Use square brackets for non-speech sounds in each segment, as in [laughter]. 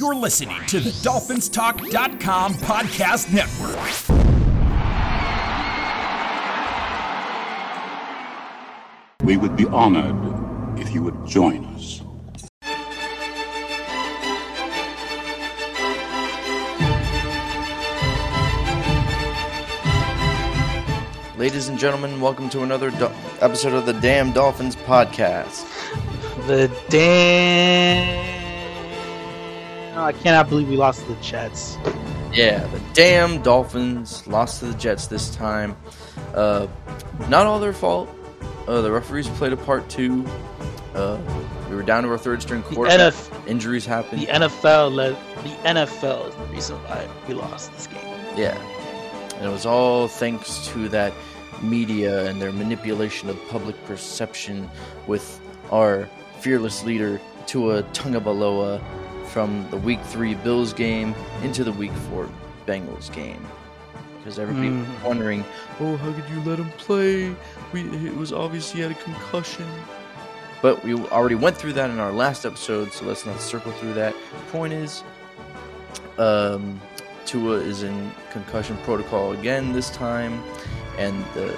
You're listening to the DolphinsTalk.com podcast network. We would be honored if you would join us. Ladies and gentlemen, welcome to another do- episode of the Damn Dolphins podcast. The damn. I cannot believe we lost to the Jets. Yeah, the damn Dolphins lost to the Jets this time. Uh, not all their fault. Uh, the referees played a part too. Uh, we were down to our third string quarterback. NF, Injuries happened. the NFL led. The NFL is the reason why we lost this game. Yeah. And it was all thanks to that media and their manipulation of public perception with our fearless leader, Tua Tagovailoa, from the Week 3 Bills game into the Week 4 Bengals game. Because everybody was Mhm. wondering, oh, how could you let him play? We, it was obvious he had a concussion. But we already went through that in our last episode, so let's not circle through that. Point is, um, Tua is in concussion protocol again this time, and the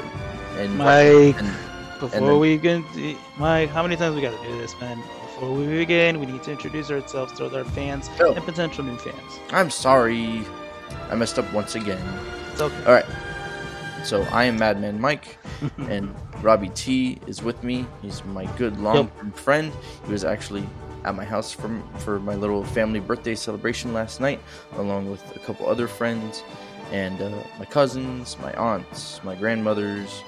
and Mike, and before then- we begin, Mike, how many times we got to do this, man? Before we begin, we need to introduce ourselves to our fans Oh. and potential new fans. I'm sorry, I messed up once again. It's okay. All right, so I am Madman Mike, [laughs] and Robbie T is with me. He's my good long-term friend. He was actually at my house for for my little family birthday celebration last night, along with a couple other friends, and uh, my cousins, my aunts, my grandmothers,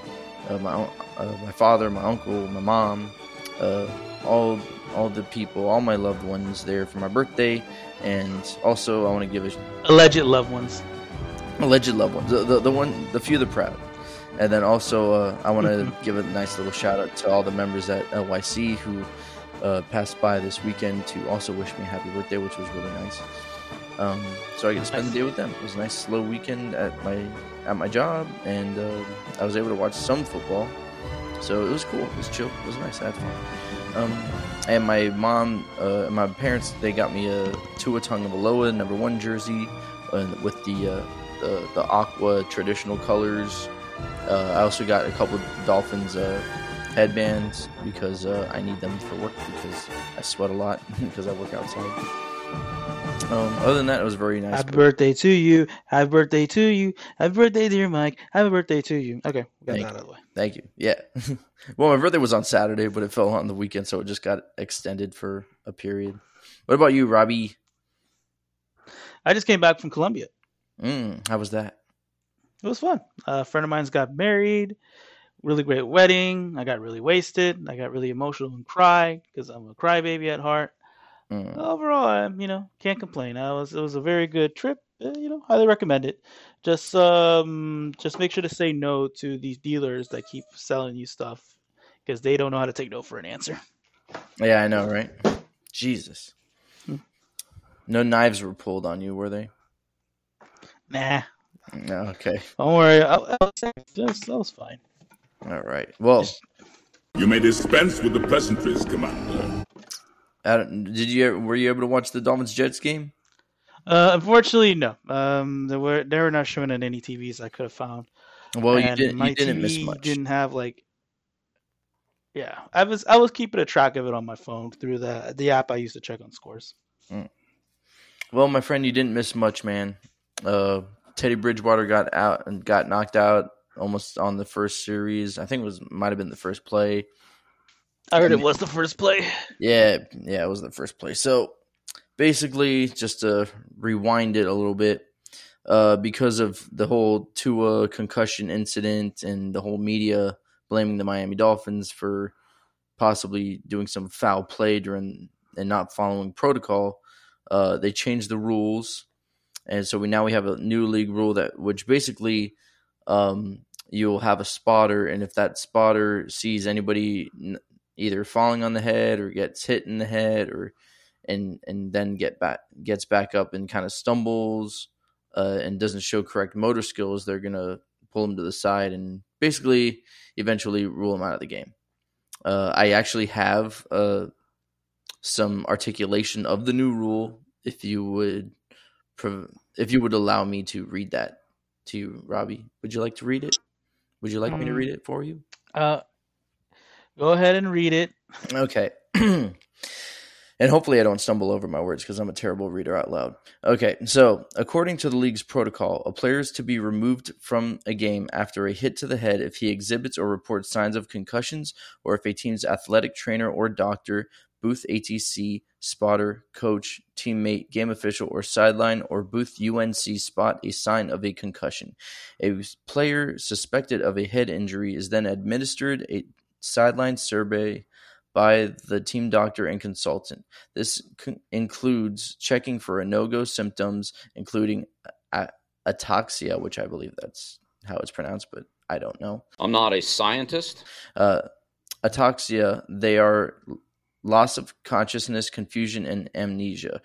uh, my uh, my father, my uncle, my mom, uh, all all the people, all my loved ones there for my birthday, and also I want to give a Alleged loved ones. alleged loved ones, the, the, the one, the few, the proud. And then also, uh, I want to [laughs] give a nice little shout out to all the members at LYC who uh, passed by this weekend to also wish me a happy birthday, which was really nice. Um, so I get to spend the day with them. It was a nice slow weekend at my at my job, and uh, I was able to watch some football. So it was cool. It was chill. It was nice. I had fun. Um, and my mom, uh, my parents, they got me a Tua Tagovailoa number one jersey, uh, with the uh, the the aqua traditional colors. Uh, I also got a couple Dolphins uh, headbands because uh, I need them for work because I sweat a lot [laughs] because I work outside. Um, other than that, it was very nice. Happy birthday to you. Happy birthday to you. Happy birthday, dear Mike. Happy birthday to you. Okay, got Thank that out of the way. Thank you. Yeah. [laughs] well, my birthday was on Saturday, but it fell on the weekend, so it just got extended for a period. What about you, Robbie? I just came back from Colombia. Mm, how was that? It was fun. a friend of mine's got married. Really great wedding. I got really wasted. I got really emotional and cried because I'm a crybaby at heart. Mm. Overall, I you know can't complain. I was it was a very good trip. Uh, you know, highly recommend it. Just um just make sure to say no to these dealers that keep selling you stuff because they don't know how to take no for an answer. Yeah, I know, right? Jesus. Hmm. No knives were pulled on you, were they? Nah, No. Okay. don't worry. I, I was, that was- that was fine. All right. Well, You may dispense with the pleasantries, Commander. I don't- did you were you able to watch the Dolphins Jets game? Uh, unfortunately, no. Um, there were they were not showing on any TVs I could have found. Well, you didn't. You didn't miss TV much. Didn't have like. Yeah, I was I was keeping a track of it on my phone through the the app I used to check on scores. Well, my friend, you didn't miss much, man. Uh, Teddy Bridgewater got out and got knocked out almost on the first series. I think it was might have been the first play. I heard it was the first play. Yeah, yeah, it was the first play. So basically, just to rewind it a little bit, uh, because of the whole Tua concussion incident and the whole media blaming the Miami Dolphins for possibly doing some foul play during and not following protocol, uh, they changed the rules, and so we now we have a new league rule that which basically um, you'll have a spotter, and if that spotter sees anybody n- either falling on the head or gets hit in the head or and and then get back gets back up and kind of stumbles uh, and doesn't show correct motor skills, they're gonna pull him to the side and basically eventually rule him out of the game. Uh, I actually have uh, some articulation of the new rule if you would, if you would allow me to read that to you, Robbie. Would you like to read it? Would you like um, me to read it for you? Uh, go ahead and read it. Okay. [clears throat] and hopefully I don't stumble over my words because I'm a terrible reader out loud. Okay, so according to the league's protocol, a player is to be removed from a game after a hit to the head if he exhibits or reports signs of concussions, or if a team's athletic trainer or doctor, booth ATC, spotter, coach, teammate, game official, or sideline or booth UNC spot a sign of a concussion. A player suspected of a head injury is then administered a sideline survey by the team doctor and consultant. This c- includes checking for a no-go symptoms, including a- ataxia, which I believe that's how it's pronounced, but I don't know. I'm not a scientist. Uh, ataxia, they are loss of consciousness, confusion, and amnesia.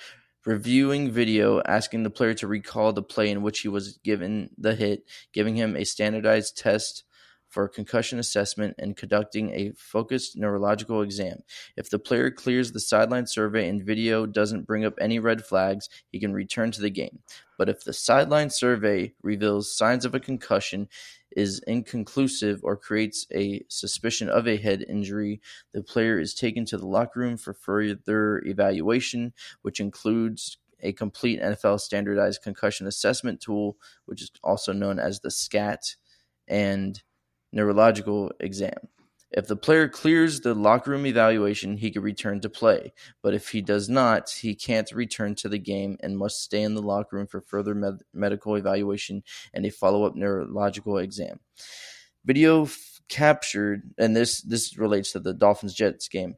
Reviewing video, asking the player to recall the play in which he was given the hit, giving him a standardized test for concussion assessment and conducting a focused neurological exam. If the player clears the sideline survey and video doesn't bring up any red flags, he can return to the game. But if the sideline survey reveals signs of a concussion, is inconclusive, or creates a suspicion of a head injury, the player is taken to the locker room for further evaluation, which includes a complete NFL standardized concussion assessment tool, which is also known as the SCAT, and neurological exam. If the player clears the locker room evaluation, he can return to play. But if he does not, he can't return to the game and must stay in the locker room for further med- medical evaluation and a follow up neurological exam. Video f- captured, and this this relates to the Dolphins Jets game.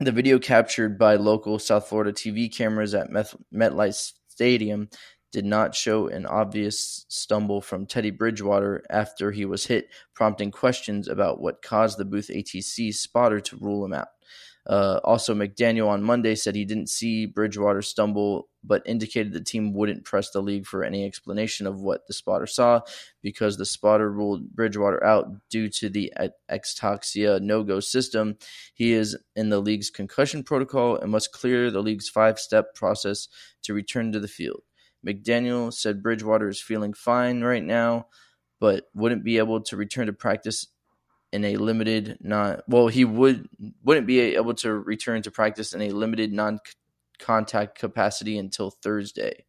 The video captured by local South Florida TV cameras at Met- MetLife Stadium did not show an obvious stumble from Teddy Bridgewater after he was hit, prompting questions about what caused the Booth ATC spotter to rule him out. Uh, also, McDaniel on Monday said he didn't see Bridgewater stumble, but indicated the team wouldn't press the league for any explanation of what the spotter saw because the spotter ruled Bridgewater out due to the ataxia no go system. He is in the league's concussion protocol and must clear the league's five step process to return to the field. McDaniel said Bridgewater is feeling fine right now, but wouldn't be able to return to practice in a limited non well he would wouldn't be able to return to practice in a limited non contact capacity until Thursday,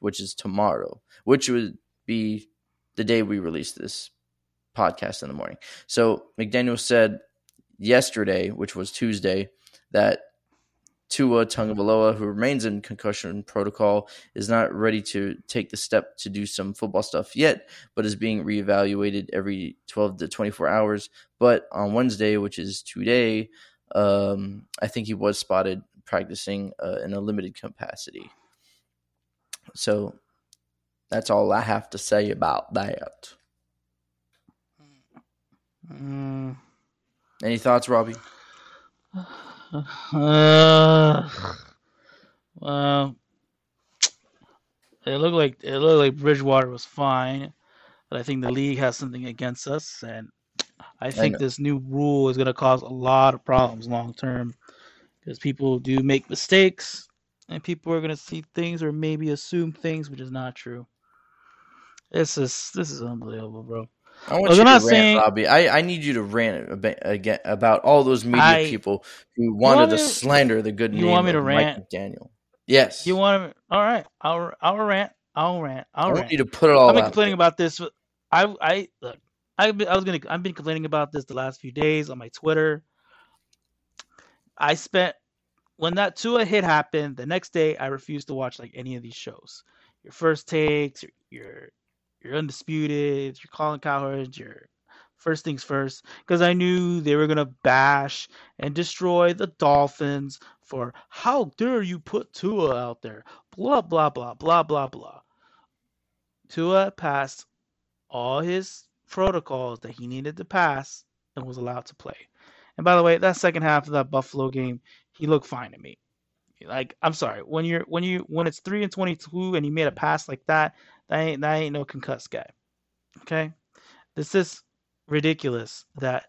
which is tomorrow, which would be the day we release this podcast in the morning. So McDaniel said yesterday, which was Tuesday, that Tua Tagovailoa, who remains in concussion protocol, is not ready to take the step to do some football stuff yet, but is being reevaluated every 12 to 24 hours. But on Wednesday, which is today, um, I think he was spotted practicing uh, in a limited capacity. So that's all I have to say about that. Mm. Any thoughts, Robbie? [sighs] Uh, well, it looked like it looked like Bridgewater was fine, but I think the league has something against us, and I think I this new rule is going to cause a lot of problems long term because people do make mistakes, and people are going to see things or maybe assume things which is not true. This is this is unbelievable, bro. I want you to rant, saying, Robbie. I, I need you to rant about, again about all those media I, people who wanted to, to slander the good news. you name want me to rant? Mike McDaniel. Yes. You want to? All right. I'll I'll rant. I'll rant. I'll I rant. want you to put it all. I've been complaining there. about this. I I look. I I was gonna. I've been complaining about this the last few days on my Twitter. I spent when that Tua hit happened. The next day, I refused to watch like any of these shows. Your first takes, your, your you're undisputed. You're Colin Cowherd. You're first things first because I knew they were gonna bash and destroy the Dolphins for how dare you put Tua out there? Blah blah blah blah blah blah. Tua passed all his protocols that he needed to pass and was allowed to play. And by the way, that second half of that Buffalo game, he looked fine to me. Like I'm sorry, when you're when you when it's three and twenty two and you made a pass like that, that ain't that ain't no concussed guy. Okay? This is ridiculous that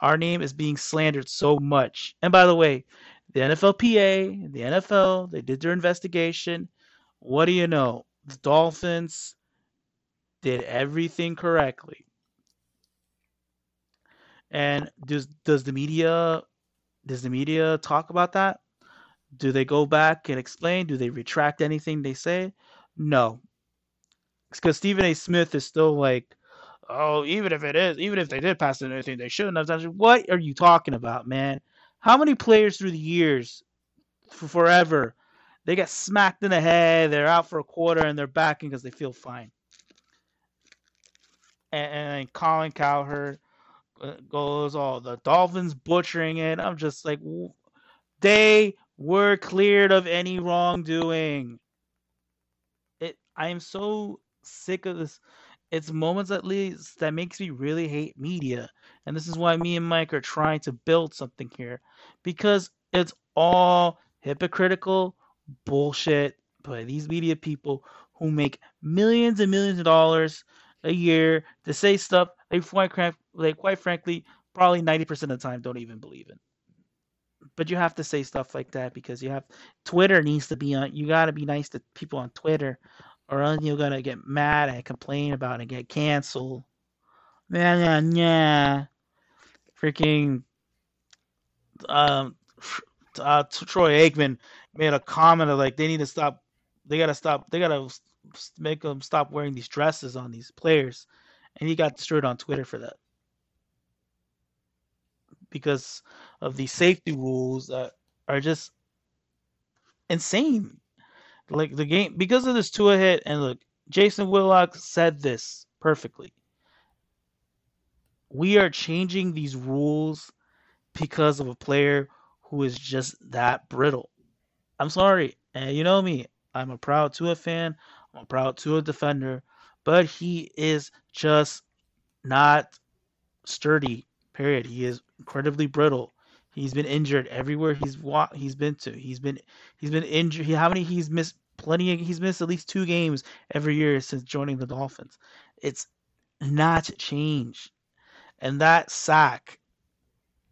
our name is being slandered so much. And by the way, the NFLPA, the NFL, they did their investigation. What do you know? The Dolphins did everything correctly. And does does the media does the media talk about that? Do they go back and explain? Do they retract anything they say? No. Because Stephen A. Smith is still like, oh, even if it is, even if they did pass it anything they shouldn't have done. What are you talking about, man? How many players through the years, for forever, they get smacked in the head, they're out for a quarter, and they're back because they feel fine. And, and Colin Cowherd uh, goes, "Oh, the Dolphins butchering it." I'm just like, they were cleared of any wrongdoing. It. I am so sick of this. It's moments at least that makes me really hate media, and this is why me and Mike are trying to build something here, because it's all hypocritical bullshit by these media people who make millions and millions of dollars a year to say stuff they quite, they quite frankly probably 90% of the time don't even believe in but you have to say stuff like that because you have Twitter needs to be on. You got to be nice to people on Twitter, or else you're gonna get mad and complain about it and get canceled. Yeah, yeah. Freaking, um, uh, Troy Aikman made a comment of like they need to stop. They gotta stop. They gotta make them stop wearing these dresses on these players, and he got destroyed on Twitter for that because of these safety rules that are just insane. Like the game because of this two hit, and look, Jason Whitlock said this perfectly. We are changing these rules because of a player who is just that brittle. I'm sorry, and you know me. I'm a proud Tua fan. I'm a proud Tua defender, but he is just not sturdy. Period. He is incredibly brittle. He's been injured everywhere he's wa- he's been to. He's been he's been injured. How many he's missed? Plenty. Of, he's missed at least two games every year since joining the Dolphins. It's not change, and that sack.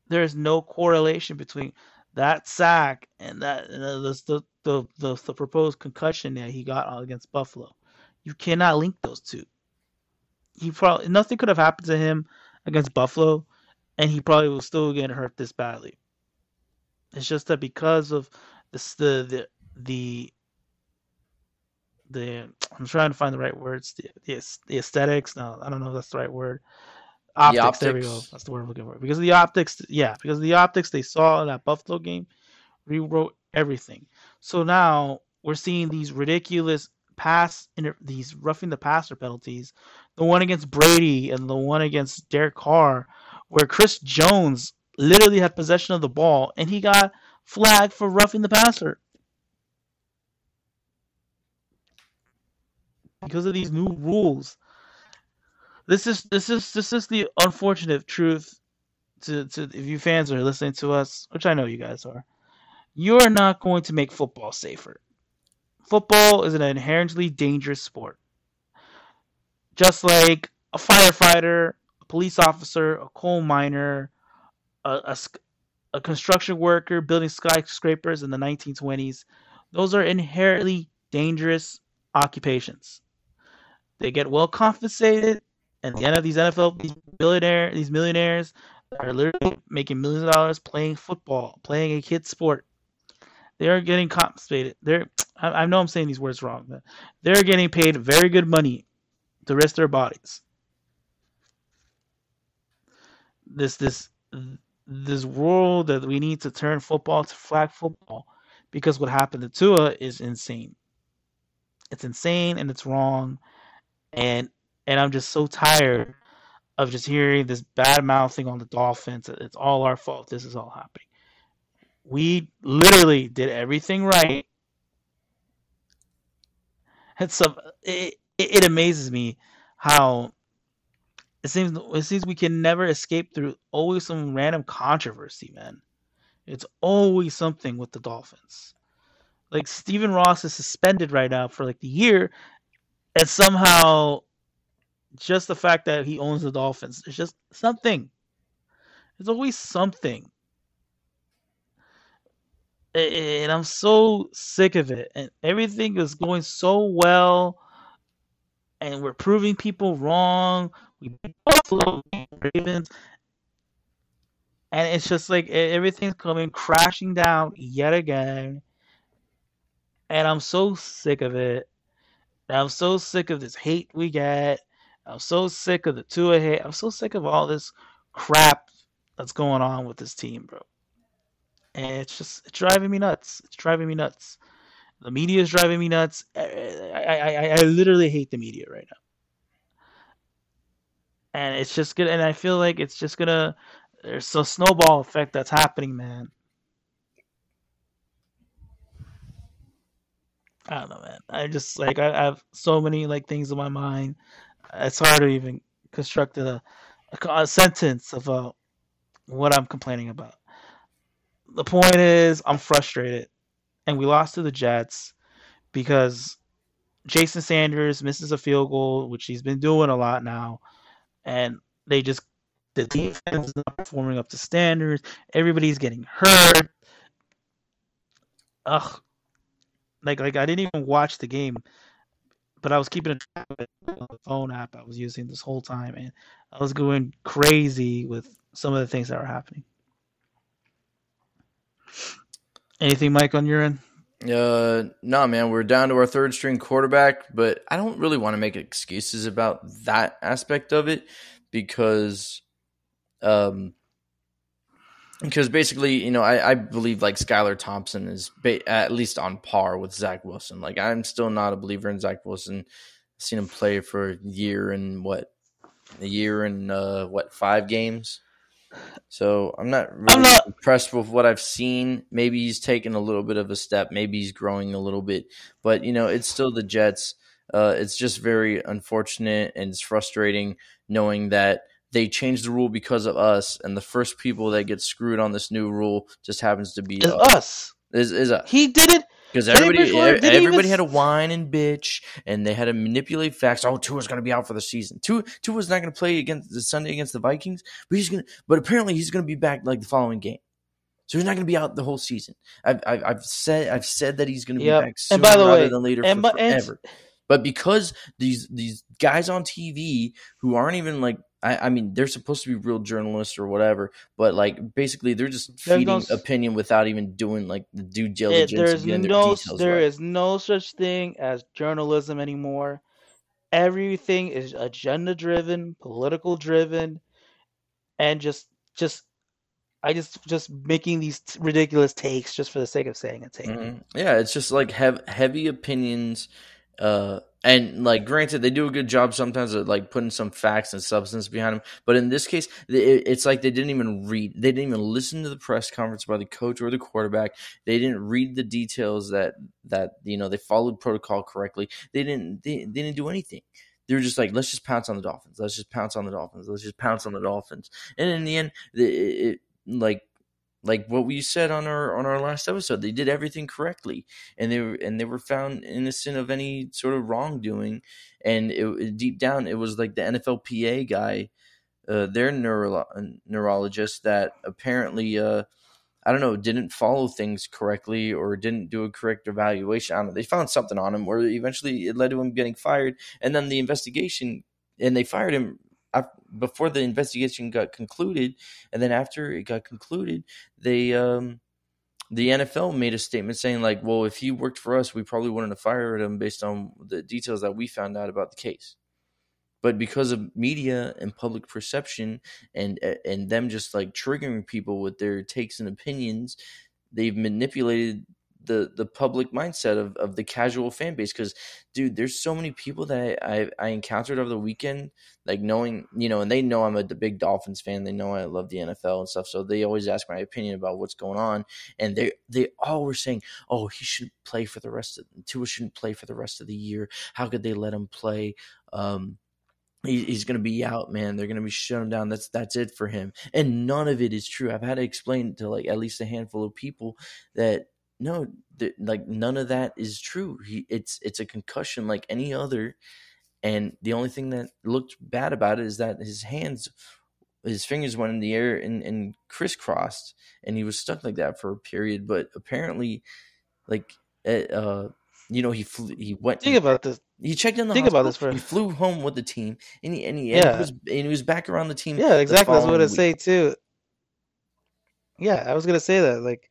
There is no correlation between that sack and that the, the, the the proposed concussion that he got against Buffalo. You cannot link those two. He probably nothing could have happened to him against Buffalo and he probably will still get hurt this badly. It's just that because of the the the the I'm trying to find the right words. The, the, the aesthetics. No, I don't know if that's the right word. Optics, the optics. There we go. That's the word I'm looking for. Because of the optics, yeah, because of the optics they saw in that Buffalo game, rewrote everything. So now we're seeing these ridiculous pass, these roughing the passer penalties. The one against Brady and the one against Derek Carr where Chris Jones literally had possession of the ball and he got flagged for roughing the passer. Because of these new rules. This is this is this is the unfortunate truth to, to if you fans are listening to us, which I know you guys are, you are not going to make football safer. Football is an inherently dangerous sport. Just like a firefighter a police officer, a coal miner, a, a, a construction worker building skyscrapers in the 1920s. Those are inherently dangerous occupations. They get well compensated, and the end of these NFL, these billionaire, these millionaires are literally making millions of dollars playing football, playing a kid sport. They are getting compensated. They're I, I know I'm saying these words wrong, but they're getting paid very good money to risk their bodies this this this rule that we need to turn football to flag football because what happened to Tua is insane. It's insane and it's wrong, and and I'm just so tired of just hearing this bad mouthing on the Dolphins. It's all our fault. This is all happening. We literally did everything right. And so it, it, it amazes me how it seems it seems we can never escape through always some random controversy, man. It's always something with the Dolphins. Like Stephen Ross is suspended right now for like the year, and somehow just the fact that he owns the Dolphins, it's just something. It's always something. and I'm so sick of it. And everything is going so well, and we're proving people wrong. We Buffalo, Ravens, and it's just like everything's coming crashing down yet again. And I'm so sick of it. I'm so sick of this hate we got. I'm so sick of the Tua hate. I'm so sick of all this crap that's going on with this team, bro. And it's just it's driving me nuts. It's driving me nuts. The media is driving me nuts. I, I, I, I literally hate the media right now. And it's just gonna and I feel like it's just gonna there's a snowball effect that's happening, man. I don't know, man. I just like I, I have so many like things in my mind. It's hard to even construct a, a, a sentence of uh, what I'm complaining about. The point is, I'm frustrated, and we lost to the Jets because Jason Sanders misses a field goal, which he's been doing a lot now, and they just the defense is not performing up to standards. Everybody's getting hurt. Ugh, like like I didn't even watch the game, but I was keeping a track of it on the phone app I was using this whole time, and I was going crazy with some of the things that were happening. Anything, Mike, on your end? Uh, no, man, we're down to our third string quarterback, but I don't really want to make excuses about that aspect of it because, um, because basically, you know, I, I believe like Skylar Thompson is ba- at least on par with Zach Wilson. Like, I'm still not a believer in Zach Wilson. I've seen him play for a year and what, a year and uh, what, five games. So I'm not really I'm not- impressed with what I've seen. Maybe he's taken a little bit of a step. Maybe he's growing a little bit, but you know, it's still the Jets. Uh, it's just very unfortunate and it's frustrating knowing that they changed the rule because of us, and the first people that get screwed on this new rule just happens to be us. us. Is, is us He did it. because everybody e- er, didn't everybody even had to whine and bitch, and they had to manipulate facts. Oh, Tua's going to be out for the season. Tua Tua's not going to play against the Sunday against the Vikings, but he's going. But apparently, he's going to be back like the following game. So he's not going to be out the whole season. I've, I've, I've said I've said that he's going to be Yep. back sooner And by the rather way- than later and for and- forever. But because these these guys on TV who aren't even like I, I mean they're supposed to be real journalists or whatever, but like basically they're just There's feeding no opinion without even doing like the due diligence. of there's no there right. is no such thing as journalism anymore. Everything is agenda driven, political driven, and just just I just just making these t- ridiculous takes just for the sake of saying a take. Mhm. Yeah, it's just like hev- heavy opinions, uh, and like granted, they do a good job sometimes of like putting some facts and substance behind them. But in this case, it's like they didn't even read, they didn't even listen to the press conference by the coach or the quarterback. They didn't read the details that that you know they followed protocol correctly. They didn't they, they didn't do anything. They were just like, let's just pounce on the Dolphins. Let's just pounce on the Dolphins. Let's just pounce on the Dolphins. And in the end, it, it like like what we said on our on our last episode they did everything correctly and they were and they were found innocent of any sort of wrongdoing and it, it- deep down it was like the NFLPA guy uh, their neuro- neurologist that apparently uh I don't know didn't follow things correctly or didn't do a correct evaluation. I don't they found something on him where eventually it led to him getting fired and then the investigation and they fired him before the investigation got concluded and then after it got concluded they um the NFL made a statement saying like, well, if he worked for us, we probably wouldn't have fired him based on the details that we found out about the case. But because of media and public perception and and them just like triggering people with their takes and opinions, they've manipulated the the public mindset of, of the casual fan base because dude there's so many people that I, I, I encountered over the weekend like knowing you know and they know i'm a big dolphins fan they know i love the nfl and stuff so they always ask my opinion about what's going on and they they all were saying oh he shouldn't play for the rest of Tua shouldn't play for the rest of the year how could they let him play um he's going to be out, man. They're going to be shutting him down. That's that's it for him. And none of it is true. I've had to explain to like at least a handful of people that no, th- like none of that is true. He it's it's a concussion like any other. And the only thing that looked bad about it is that his hands his fingers went in the air and, and crisscrossed, and he was stuck like that for a period. But apparently, like, uh, you know, he flew, he went. Think about this. He checked in the Think hospital. about this for- He flew home with the team, and he and he, Yeah. and he was and he was back around the team. Yeah, exactly. That's what I say too. Yeah, I was gonna say that. Like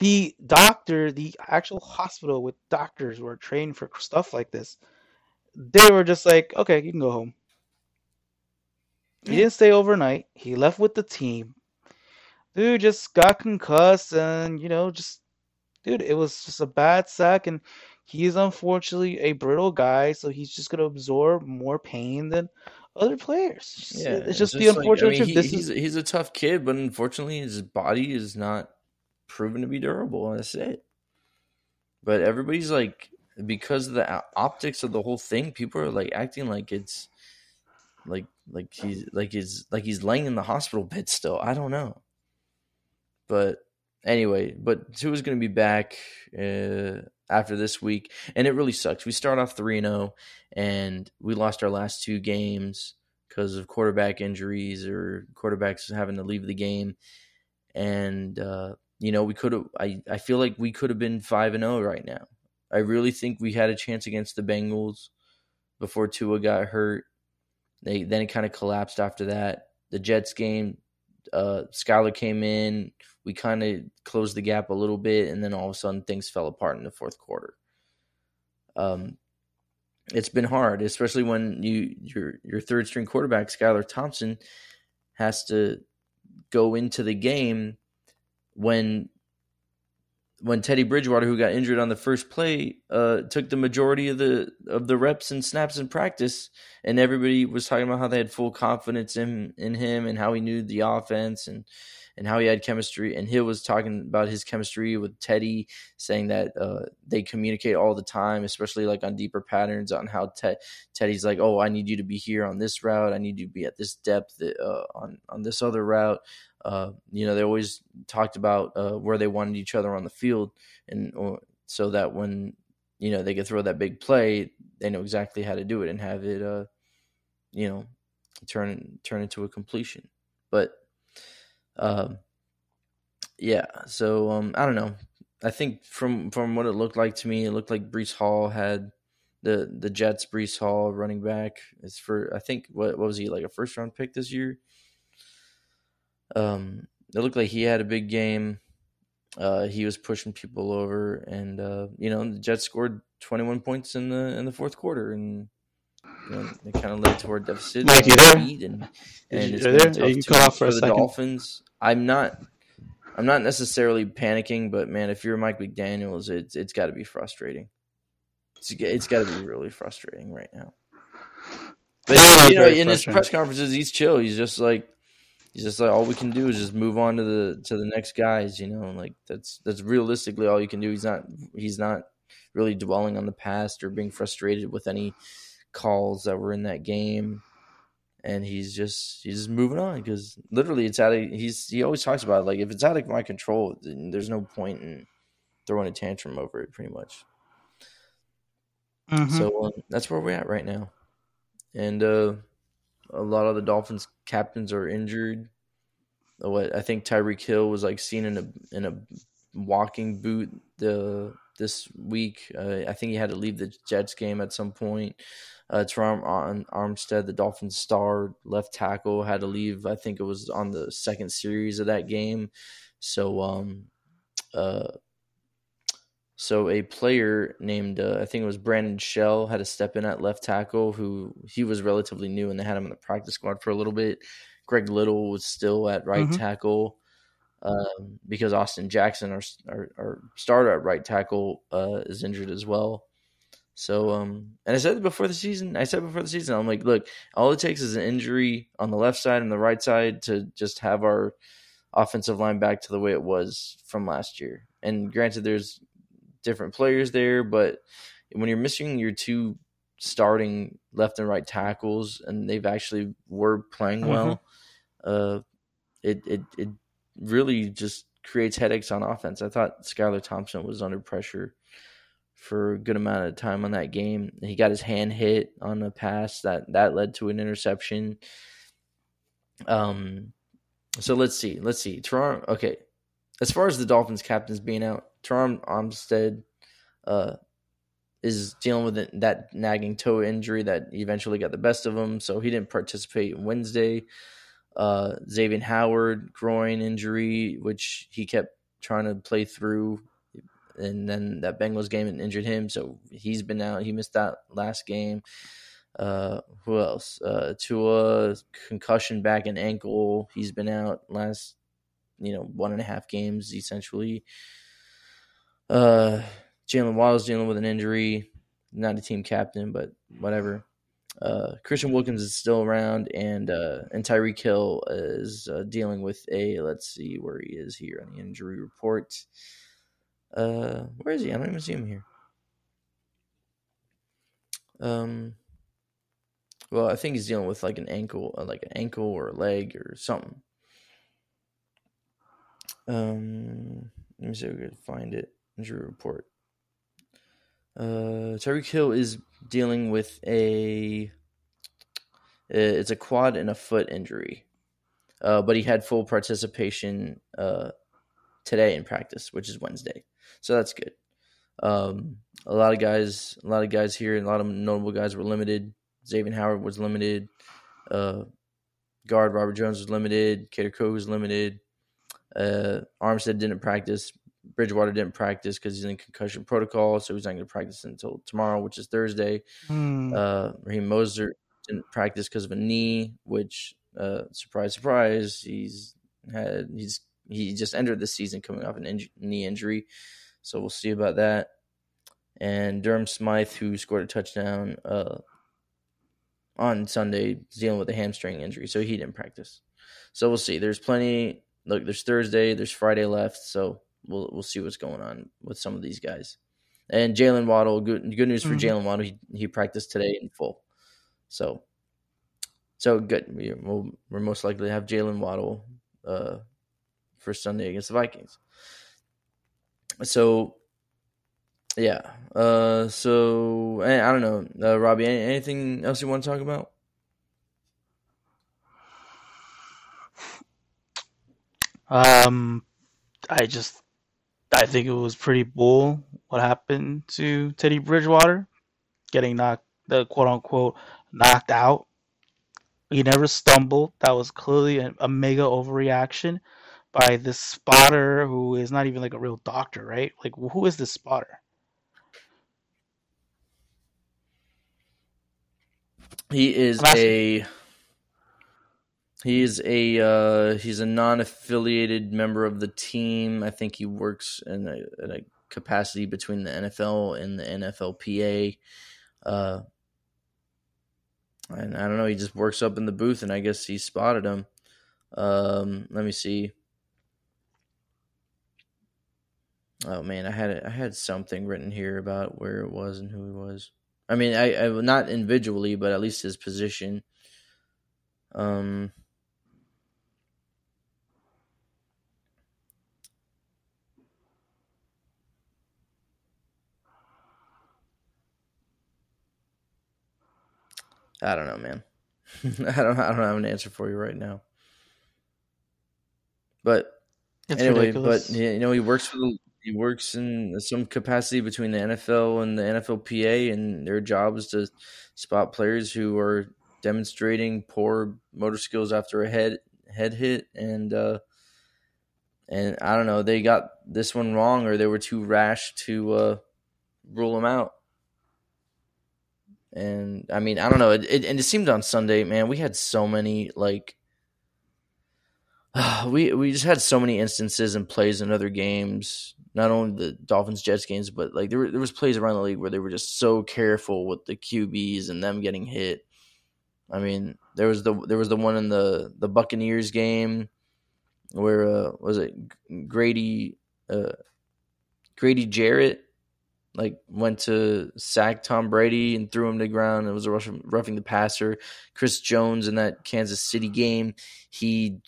the doctor, the actual hospital with doctors who are trained for stuff like this, they were just like, okay, you can go home. He didn't stay overnight. He left with the team. Dude just got concussed, and you know, just dude, it was just a bad sack, and he is unfortunately a brittle guy, so he's just gonna absorb more pain than other players. It's just- Yeah, it's just the like- unfortunate I mean, truth. he- This he's is he's a tough kid, but unfortunately, his body is not proven to be durable. And that's it. But everybody's like, because of the optics of the whole thing, people are like acting like it's like like he's like he's like he's laying in the hospital bed still. I don't know. But anyway, but Tua's going to be back uh, after this week, and it really sucks. We start off three zero, and we lost our last two games because of quarterback injuries or quarterbacks having to leave the game, and uh, you know we could have. I I feel like we could have been five and zero right now. I really think we had a chance against the Bengals before Tua got hurt. They then it kind of collapsed after that. The Jets game, uh, Skylar came in. We kind of closed the gap a little bit, and then all of a sudden things fell apart in the fourth quarter. Um, it's been hard, especially when you your your third string quarterback Skylar Thompson has to go into the game when when Teddy Bridgewater, who got injured on the first play, uh, took the majority of the of the reps and snaps in practice, and everybody was talking about how they had full confidence in in him and how he knew the offense and and how he had chemistry. And Hill was talking about his chemistry with Teddy, saying that uh, they communicate all the time, especially like on deeper patterns on how Ted Teddy's like, oh, I need you to be here on this route, I need you to be at this depth uh, on on this other route. Uh, you know, they always talked about uh, where they wanted each other on the field, and or, so that when you know they could throw that big play, they know exactly how to do it and have it, uh, you know, turn turn into a completion. But, um, yeah. So um, I don't know. I think from from what it looked like to me, it looked like Breece Hall had the the Jets. Breece Hall running back is for I think what what was he like a first round pick this year? Um, it looked like he had a big game. Uh, he was pushing people over, and uh, you know the Jets scored 21 points in the in the fourth quarter, and you know, it kind of led to our deficit. Mike, you there? And, and you- it's there? tough You cut off for a the second. Dolphins. I'm not. I'm not necessarily panicking, but man, if you're Mike McDaniel's, it's it's got to be frustrating. It's it's got to be really frustrating right now. But you know, in his press conferences, he's chill. He's just like he's just like all we can do is just move on to the to the next guys. You know, and like that's that's realistically all you can do. He's not he's not really dwelling on the past or being frustrated with any calls that were in that game. And he's just he's just moving on because literally it's out of he's he always talks about it, like if it's out of my control, then there's no point in throwing a tantrum over it. Pretty much. Mhm. So um, that's where we're at right now, and uh, a lot of the Dolphins captains are injured. What I think Tyreek Hill was like seen in a in a walking boot the this week. Uh, I think he had to leave the Jets game at some point. Uh, Terron Ar- Armstead, the Dolphins star left tackle, had to leave. I think it was on the second series of that game. So um, uh, so a player named uh, I think it was Brandon Shell had to step in at left tackle. Who he was relatively new, and they had him in the practice squad for a little bit. Greg Little was still at right Mhm. tackle um, because Austin Jackson, our, our our starter at right tackle, uh, is injured as well. So, um, and I said before the season. I said before the season, I'm like, look, all it takes is an injury on the left side and the right side to just have our offensive line back to the way it was from last year. And granted, there's different players there, but when you're missing your two starting left and right tackles, and they've actually were playing well, uh, it it it really just creates headaches on offense. I thought Skylar Thompson was under pressure for a good amount of time on that game. He got his hand hit on a pass that that led to an interception. Um, so let's see, let's see. Toronto. Okay, as far as the Dolphins captains being out, Terron Armstead uh, is dealing with that nagging toe injury that eventually got the best of him, so he didn't participate Wednesday. Uh, Xavier Howard groin injury, which he kept trying to play through, and then that Bengals game injured him, so he's been out. He missed that last game. Uh, who else? Uh, Tua concussion back and ankle. He's been out last, you know, one and a half games essentially. Uh, Jalen Waddle's dealing with an injury. Not a team captain, but whatever. Uh, Christian Wilkins is still around, and uh, and Tyreek Hill is uh, dealing with a. Let's see where he is here on the injury report. Uh, where is he? I don't even see him here. Um, well, I think he's dealing with like an ankle, uh, like an ankle or a leg or something. Um, let me see if we can find it. Injury report. Uh, Tyreek Hill is dealing with a. It's a quad and a foot injury, uh, but he had full participation uh, today in practice, which is Wednesday, so that's good. Um, a lot of guys, a lot of guys here, a lot of notable guys were limited. Xavier Howard was limited. Uh, guard Robert Jones was limited. Kader Kohou was limited. Uh, Armstead didn't practice. Bridgewater didn't practice because he's in concussion protocol, so he's not going to practice until tomorrow, which is Thursday. Hmm. Uh, Raheem Mostert didn't practice because of a knee, which uh, surprise, surprise, he's had he's he just entered the season coming off an inj- knee injury, so we'll see about that. And Durham Smythe, who scored a touchdown uh, on Sunday, dealing with a hamstring injury, so he didn't practice. So we'll see. There's plenty. Look, there's Thursday, there's Friday left, so we'll we'll see what's going on with some of these guys. And Jalen Waddle, good good news for Mhm. Jalen Waddle. He he practiced today in full, so so good. We, we'll we're most likely to have Jalen Waddle uh, for Sunday against the Vikings. So yeah, uh, so I, I don't know, uh, Robbie. Any, anything else you want to talk about? Um, I just, I think it was pretty bull what happened to Teddy Bridgewater, getting knocked, the quote unquote knocked out. He never stumbled. That was clearly a, a mega overreaction by this spotter who is not even like a real doctor, right? Like, who is this spotter? He is a he is a uh, he's a non-affiliated member of the team. I think he works in a, in a capacity between the NFL and the NFLPA. Uh, and I don't know. He just works up in the booth, and I guess he spotted him. Um, let me see. Oh man, I had I had something written here about where it was and who he was. I mean, I, I not individually, but at least his position. Um, I don't know, man. [laughs] I don't. I don't have an answer for you right now. But It's anyway, ridiculous. but you know, he works for the he works in some capacity between the NFL and the NFLPA, and their job is to spot players who are demonstrating poor motor skills after a head head hit, and uh, and I don't know, they got this one wrong, or they were too rash to uh, rule him out. And I mean, I don't know, it, it, and it seemed on Sunday, man, we had so many like [sighs] we we just had so many instances and plays in other games, not only the Dolphins Jets games, but like there were, there was plays around the league where they were just so careful with the QBs and them getting hit. I mean, there was the there was the one in the the Buccaneers game where uh, was it Grady uh, Grady Jarrett like went to sack Tom Brady and threw him to the ground. It was a roughing, roughing the passer. Chris Jones in that Kansas City game, he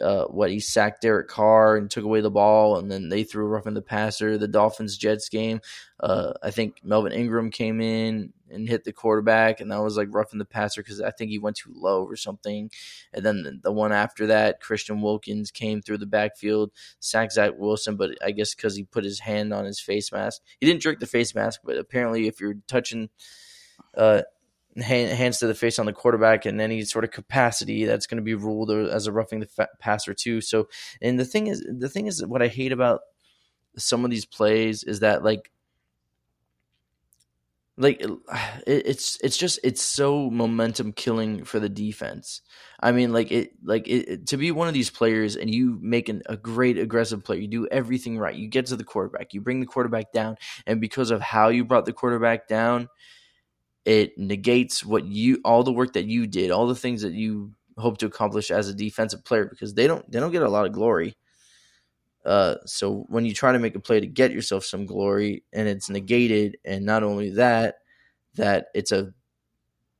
uh, what he sacked Derek Carr and took away the ball, and then they threw roughing the passer. The Dolphins Jets game, uh, I think Melvin Ingram came in and hit the quarterback, and that was like roughing the passer because I think he went too low or something. And then the, the, one after that, Christian Wilkins came through the backfield, sacked Zach Wilson, but I guess because he put his hand on his face mask, he didn't jerk the face mask, but apparently if you're touching uh, hands to the face on the quarterback in any sort of capacity that's going to be ruled as a roughing the passer too so and the thing is the thing is what i hate about some of these plays is that like like it's it's just it's so momentum killing for the defense. I mean, like it like it, to be one of these players and you make an, a great aggressive play, you do everything right. You get to the quarterback, you bring the quarterback down, and because of how you brought the quarterback down, it negates what you all the work that you did, all the things that you hope to accomplish as a defensive player because they don't they don't get a lot of glory. Uh, so when you try to make a play to get yourself some glory and it's negated, and not only that, that it's a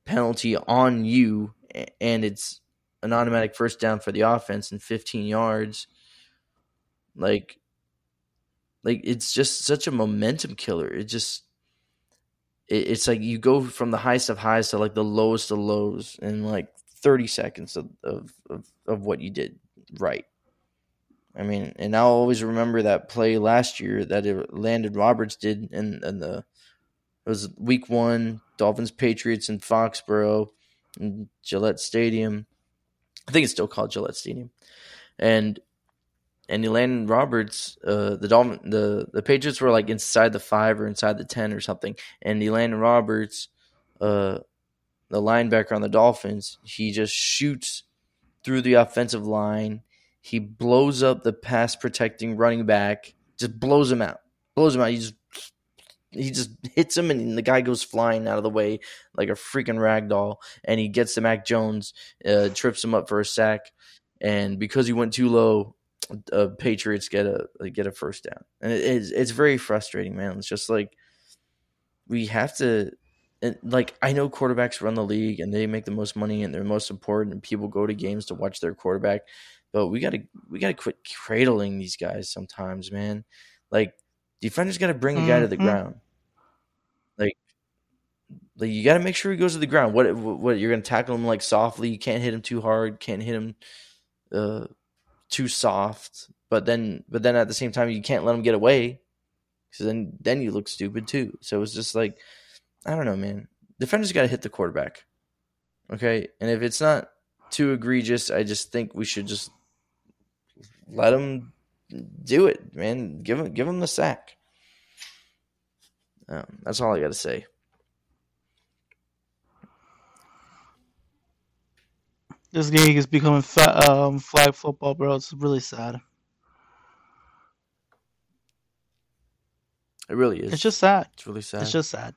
penalty on you and it's an automatic first down for the offense and 15 yards, like, like it's just such a momentum killer. It just it's like you go from the highest of highs to like the lowest of lows in like 30 seconds of, of, of, of what you did right. I mean, and I'll always remember that play last year that it, Roberts did in, in the it was week one Dolphins Patriots in Foxborough in Gillette Stadium. I think it's still called Gillette Stadium, and and Landon Roberts, uh, the Dolphin, the the Patriots were like inside the five or inside the ten or something, and Landon Roberts, uh, the linebacker on the Dolphins, he just shoots through the offensive line he blows up the pass protecting running back, just blows him out. Blows him out. He just he just hits him and the guy goes flying out of the way like a freaking rag doll and he gets to Mac Jones, uh, trips him up for a sack, and because he went too low, uh, Patriots get a get a first down, and it, it's it's very frustrating, man. It's just like we have to, like I know quarterbacks run the league and they make the most money and they're most important, and people go to games to watch their quarterback, but we gotta we gotta quit cradling these guys sometimes, man. Like defenders gotta bring a guy to the mm-hmm. ground. Like, like you gotta make sure he goes to the ground. What what you're gonna tackle him like softly? You can't hit him too hard. Can't hit him uh, too soft. But then but then at the same time you can't let him get away. Because then then you look stupid too. So it's just like I don't know, man. Defenders got to hit the quarterback. Okay, and if it's not too egregious, I just think we should just let him do it, man. Give him give him the sack. Um, that's all I got to say. This game is becoming fa- um, flag football, bro. It's really sad. It really is. It's just sad. It's really sad. It's just sad.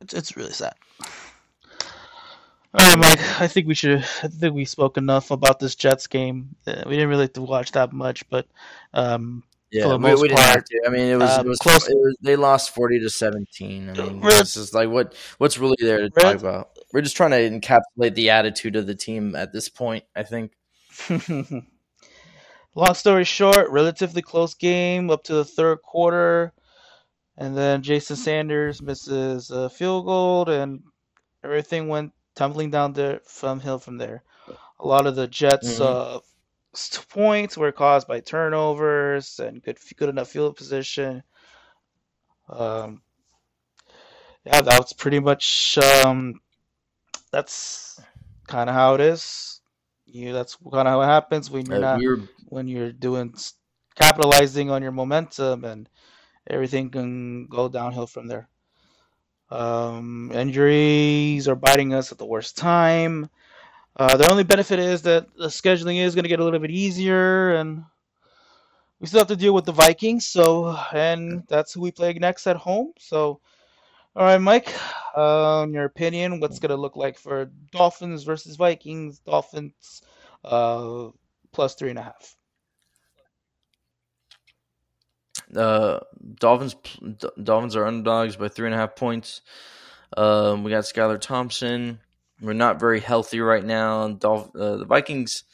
It's it's really sad. All right, Mike. I think we should. I think we spoke enough about this Jets game. Uh, we didn't really have to watch that much, but um, yeah, for the we, most we didn't part, have to. I mean, it was, uh, it was close. It was, they lost forty to seventeen. I mean, this is like what what's really there to talk about. We're just trying to encapsulate the attitude of the team at this point. I think. [laughs] Long story short, relatively close game up to the third quarter, and then Jason Sanders misses a field goal, and everything went tumbling down the from hill from there. A lot of the Jets' mm-hmm. uh, points were caused by turnovers and good good enough field position. Um, yeah, that's pretty much um, that's kind of how it is. You that's kind of how it happens when you're not when you're doing capitalizing on your momentum and everything can go downhill from there. Um, injuries are biting us at the worst time. Uh, the only benefit is that the scheduling is going to get a little bit easier, and we still have to deal with the Vikings. So, and that's who we play next at home. So, all right, Mike, uh, in your opinion, what's going to look like for Dolphins versus Vikings? Dolphins uh, plus three and a half. Uh, Dolphins Dolphins are underdogs by three and a half points. Um, we got Skylar Thompson. We're not very healthy right now. Dolph- uh, the Vikings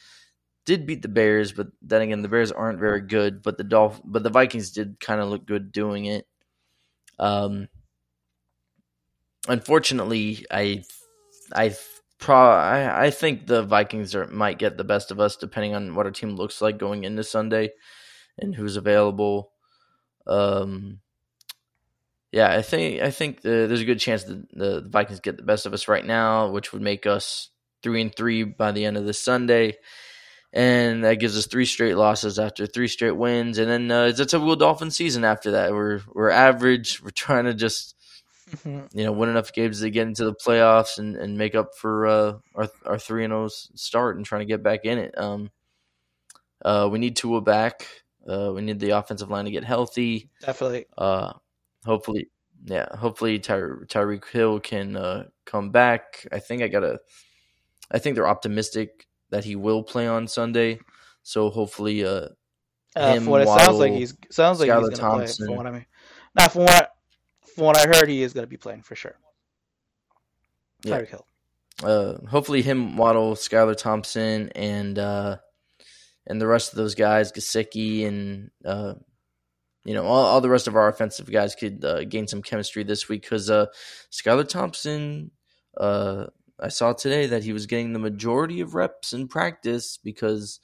did beat the Bears, but then again, the Bears aren't very good. But the Dolph- but the Vikings did kind of look good doing it. Um, unfortunately, I I pro I, I think the Vikings are might get the best of us depending on what our team looks like going into Sunday and who's available. Um, yeah, I think I think the, there's a good chance that the, the Vikings get the best of us right now, which would make us three and three by the end of this Sunday, and that gives us three straight losses after three straight wins, and then uh, it's a typical Dolphin season after that. We're we're average. We're trying to just you know win enough games to get into the playoffs and, and make up for uh, our our three and zero start and trying to get back in it. Um, uh, we need Tua back. Uh, we need the offensive line to get healthy. Definitely. Uh, hopefully, yeah, hopefully Ty- Tyreek Hill can uh, come back. I think I gotta. I think they're optimistic that he will play on Sunday. So hopefully, uh, Uh, him, from what it sounds like, he's sounds like Skylar he's gonna play. Thompson. From what I mean, now from what from what I heard, he is gonna be playing for sure. Yeah. Tyreek Hill. uh, hopefully him, Waddle, Skylar Thompson, and uh, and the rest of those guys, Gesicki, and uh, you know all, all the rest of our offensive guys could uh, gain some chemistry this week because uh, Skylar Thompson, uh, I saw today that he was getting the majority of reps in practice because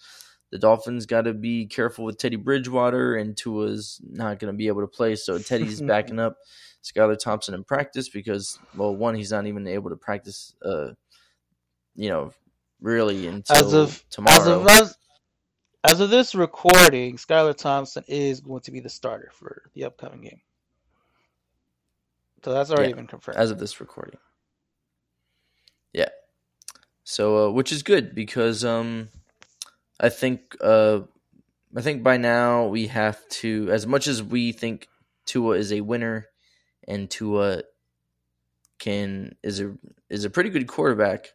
the Dolphins got to be careful with Teddy Bridgewater and Tua's not going to be able to play, so [laughs] Teddy's backing up Skylar Thompson in practice because, well, one, he's not even able to practice, uh, you know, really until As of tomorrow. as of as of this recording, Skylar Thompson is going to be the starter for the upcoming game. So that's already Yeah, been confirmed. as of this recording. Yeah. So, uh, which is good because um, I think uh, I think by now we have to, as much as we think Tua is a winner and Tua can is a is a pretty good quarterback.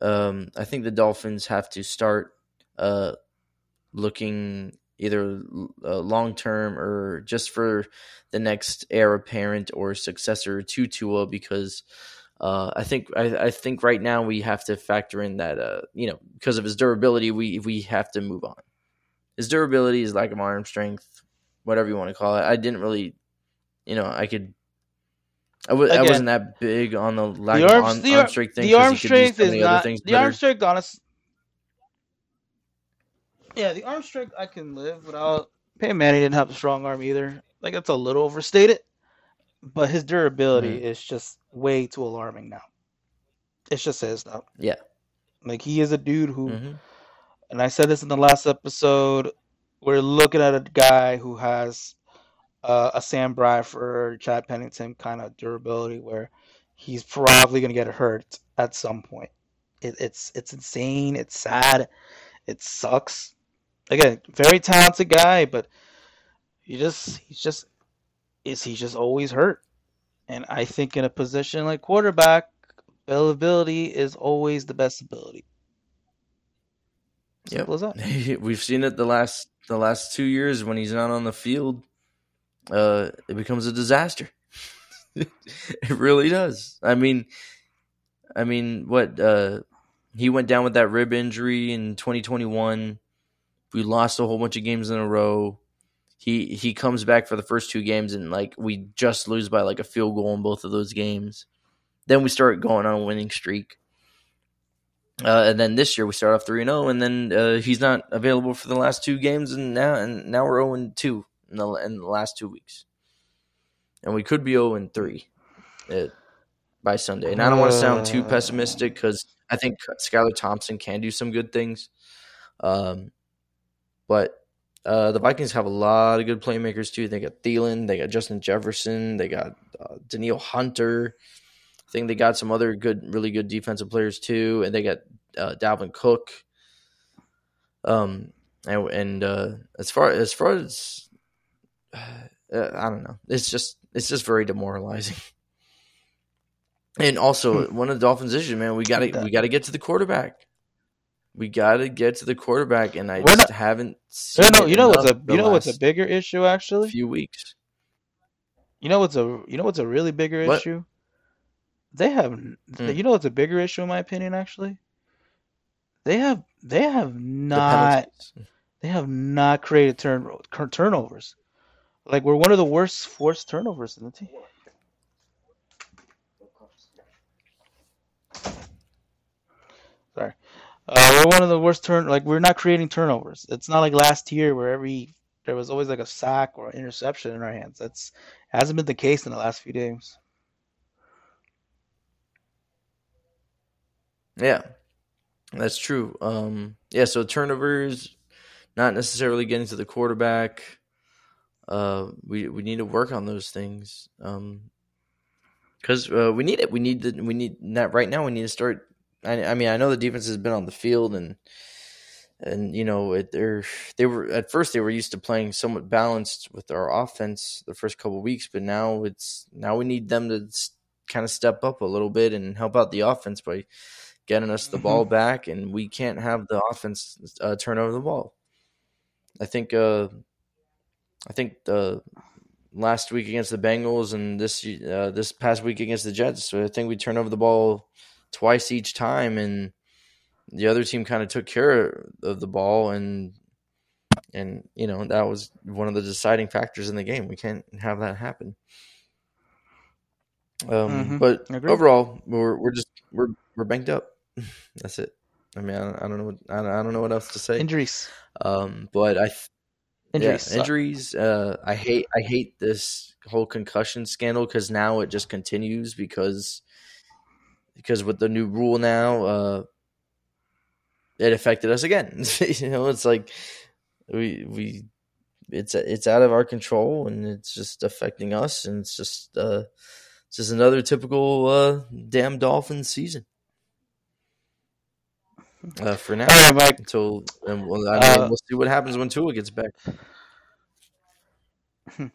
Um, I think the Dolphins have to start uh, looking either uh, long term or just for the next heir apparent or successor to Tua because uh, I think I, I think right now we have to factor in that uh, you know because of his durability we we have to move on. His durability, his lack of arm strength, whatever you want to call it. I didn't really, you know, I could. I w- I Again, wasn't that big on the lack the of arm, arm, the, arm arm- strength thing. the arm he could do strength is not things the better. arm strength. Honest, yeah, the arm strength I can live without. Peyton Manning didn't have a strong arm either. Like it's a little overstated, but his durability Mm-hmm. is just way too alarming now. It's just his now. Yeah. Like he is a dude who, Mhm. and I said this in the last episode. We're looking at a guy who has uh, a Sam Bradford, Chad Pennington kind of durability, where he's probably gonna get hurt at some point. It, it's it's insane. It's sad. It sucks. Again, very talented guy, but he just he's just is he just always hurt? And I think in a position like quarterback, availability is always the best ability. Yep. As that. [laughs] We've seen it the last the last two years when he's not on the field. Uh, it becomes a disaster. [laughs] it really does. I mean, I mean, what? Uh, he went down with that rib injury in 2021. We lost a whole bunch of games in a row. He he comes back for the first two games and like we just lose by like a field goal in both of those games. Then we start going on a winning streak. Uh, and then this year we start off three and zero, and then uh, he's not available for the last two games, and now and now we're zero and two in the in the last two weeks, and we could be zero and three uh, by Sunday. And I don't want to sound too pessimistic because I think Skylar Thompson can do some good things, um, but uh, the Vikings have a lot of good playmakers too. They got Thielen, they got Justin Jefferson, they got uh, Danielle Hunter. I think they got some other good, really good defensive players too, and they got uh, Dalvin Cook. Um, and, and uh, as far as far as uh, I don't know, it's just it's just very demoralizing. [laughs] And also, one of the Dolphins' issues, man, we got to we got to get to the quarterback. We got to get to the quarterback, and I We're just not- haven't. You Seen know, it you know what's a you know what's a bigger issue actually. few weeks. You know what's a you know what's a really bigger What? issue? They have Hmm. you know what's a bigger issue in my opinion actually? They have they have not penalties. they have not created turn turnovers. Like we're one of the worst forced turnovers in the team. Uh, we're one of the worst turn. Like we're not creating turnovers. It's not like last year where every there was always like a sack or interception in our hands. That's hasn't been the case in the last few games. Yeah, that's true. Um, yeah, so turnovers, not necessarily getting to the quarterback. Uh, we we need to work on those things. Um, because uh, we need it. We need the we need that right now. We need to start. I, I mean, I know the defense has been on the field and and you know it, they're they were at first they were used to playing somewhat balanced with our offense the first couple weeks, but now it's now we need them to kind of step up a little bit and help out the offense by getting us the ball [laughs] back, and we can't have the offense uh, turn over the ball. I think uh, I think the last week against the Bengals and this uh, this past week against the Jets. I think we turned over the ball twice each time, and the other team kind of took care of the ball, and and you know that was one of the deciding factors in the game. We can't have that happen. Um, mm-hmm. But overall, we're we're just we're we're banked up. [laughs] That's it. I mean, I, I don't know what I, I don't know what else to say. Injuries. Um, but I Injuries. Yeah, injuries. Uh, I hate. I hate this whole concussion scandal because now it just continues because because with the new rule now, uh, it affected us again. [laughs] you know, it's like we we it's it's out of our control and it's just affecting us and it's just uh it's just another typical uh damn dolphin season uh, for now. All right, Mike. Until and we'll, I mean, uh, we'll see what happens when Tua gets back. [laughs]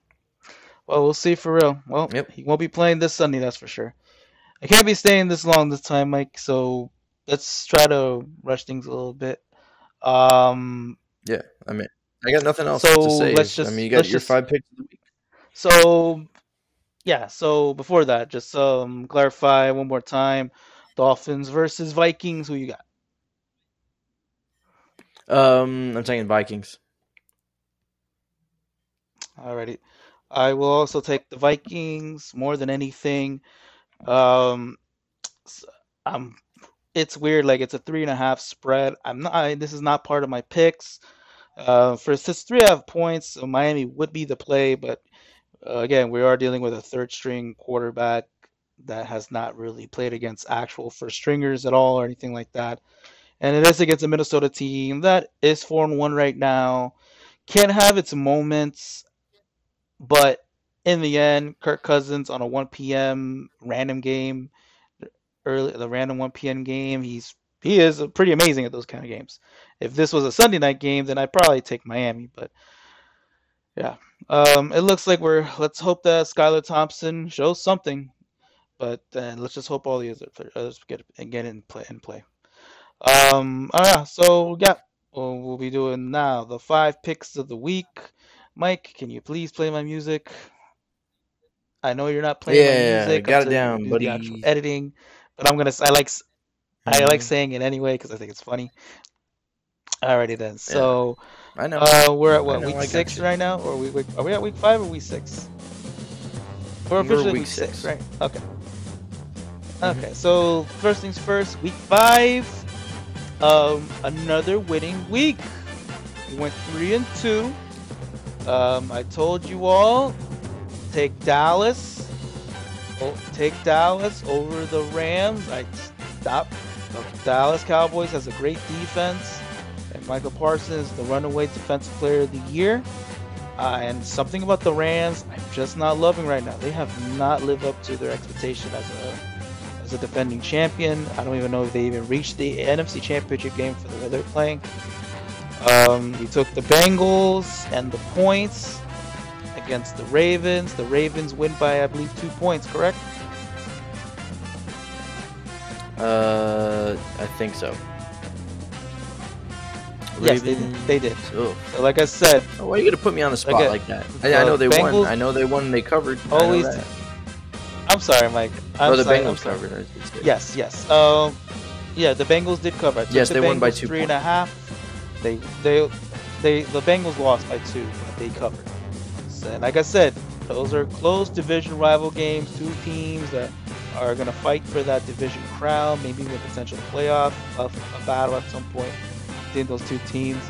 Well, we'll see for real. Well, yep. he won't be playing this Sunday, that's for sure. I can't be staying this long this time, Mike. So let's try to rush things a little bit. Um, yeah, I mean, I got nothing else so to say. Let's just, I mean, you got your just, five picks of the week. So, yeah. So before that, just um, clarify one more time: Dolphins versus Vikings. Who you got? Um, I'm taking Vikings. Alrighty. I will also take the Vikings more than anything. Um, I'm. It's weird. Like it's a three and a half spread. I'm not. I, this is not part of my picks. Uh, for since three half points, so Miami would be the play, but uh, again, we are dealing with a third string quarterback that has not really played against actual first stringers at all or anything like that and it is against a Minnesota team that is four and one right now. Can have its moments, but in the end, Kirk Cousins on a 1 p.m. random game, early the random 1 p.m. game, he's he is pretty amazing at those kind of games. If this was a Sunday night game, then I'd probably take Miami, but yeah, um, it looks like we're. Let's hope that Skylar Thompson shows something, but let's just hope all the others get get in play in play. Um, oh yeah, so yeah, well, we'll be doing now the five picks of the week. Mike, can you please play my music? I know you're not playing yeah, music. got it down, do buddy. editing, but I'm gonna. I like. Mm-hmm. I like saying it anyway because I think it's funny. Alrighty then. So yeah. I know. Uh, we're at what week six right now, or we are we at week five or week six? We're officially week, week six. six, right? Okay. Mm-hmm. Okay. So first things first, week five um, another winning week. We went three and two. Um, I told you all, take Dallas. Oh, take Dallas over the Rams. I stopped. The Dallas Cowboys has a great defense, and Micah Parsons is the runaway defensive player of the year. Uh, and something about the Rams, I'm just not loving right now. They have not lived up to their expectation as a as a defending champion. I don't even know if they even reached the NFC Championship game for the way they're playing. Um, we took the Bengals and the points against the Ravens. The Ravens win by, I believe, two points, correct? Uh, I think so. Yes, they did. They did. So, like I said, oh, why are you gonna put me on the spot like, like that? I, I, know they Bengals, won. I know they won. They covered. Always, I'm sorry, Mike. I'm oh, the sorry, Bengals covered. Yes, yes. Um, yeah, the Bengals did cover. Yes, the they Bengals won by two. Three and a half. They, they, they. The Bengals lost by two, but they covered. So, like I said, those are close division rival games. Two teams that are going to fight for that division crown, maybe with potential playoff of a battle at some point between those two teams.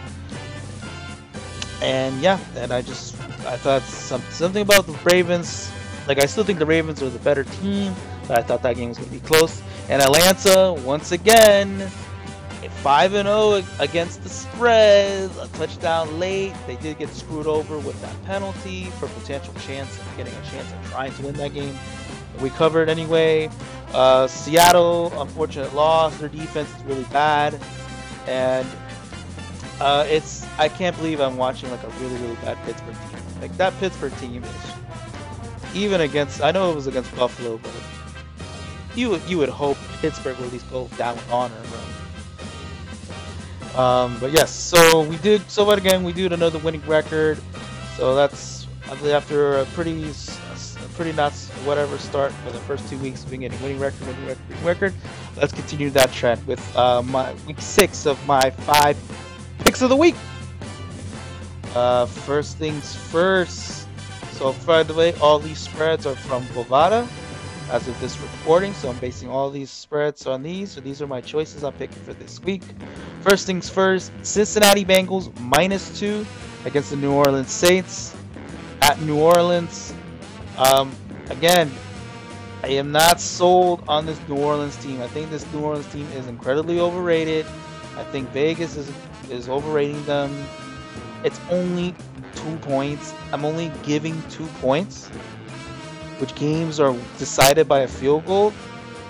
And yeah, and I just I thought some, something about the Ravens. Like I still think the Ravens are the better team, but I thought that game was going to be close. And Atlanta once again 5 and 0 against the spread, a touchdown late. They did get screwed over with that penalty for potential chance of getting a chance of trying to win that game. We covered anyway. Uh, Seattle, unfortunate loss. Their defense is really bad, and uh, it's I can't believe I'm watching like a really really bad Pittsburgh team. Like that Pittsburgh team is even against. I know it was against Buffalo, but you you would hope Pittsburgh would at least go down with honor. Um, but yes, so we did so far again. We did another winning record, so that's after a pretty, a pretty nuts whatever start for the first two weeks. Of being getting winning record, winning record, winning record. Let's continue that trend with uh, my week six of my five picks of the week. Uh, first things first. So, by the way, all these spreads are from Bovada as of this recording. So I'm basing all these spreads on these. So these are my choices I'm picking for this week. First things first, Cincinnati Bengals minus two against the New Orleans Saints at New Orleans. Um, again, I am not sold on this New Orleans team. I think this New Orleans team is incredibly overrated. I think Vegas is is overrating them. It's only two points. I'm only giving two points which games are decided by a field goal.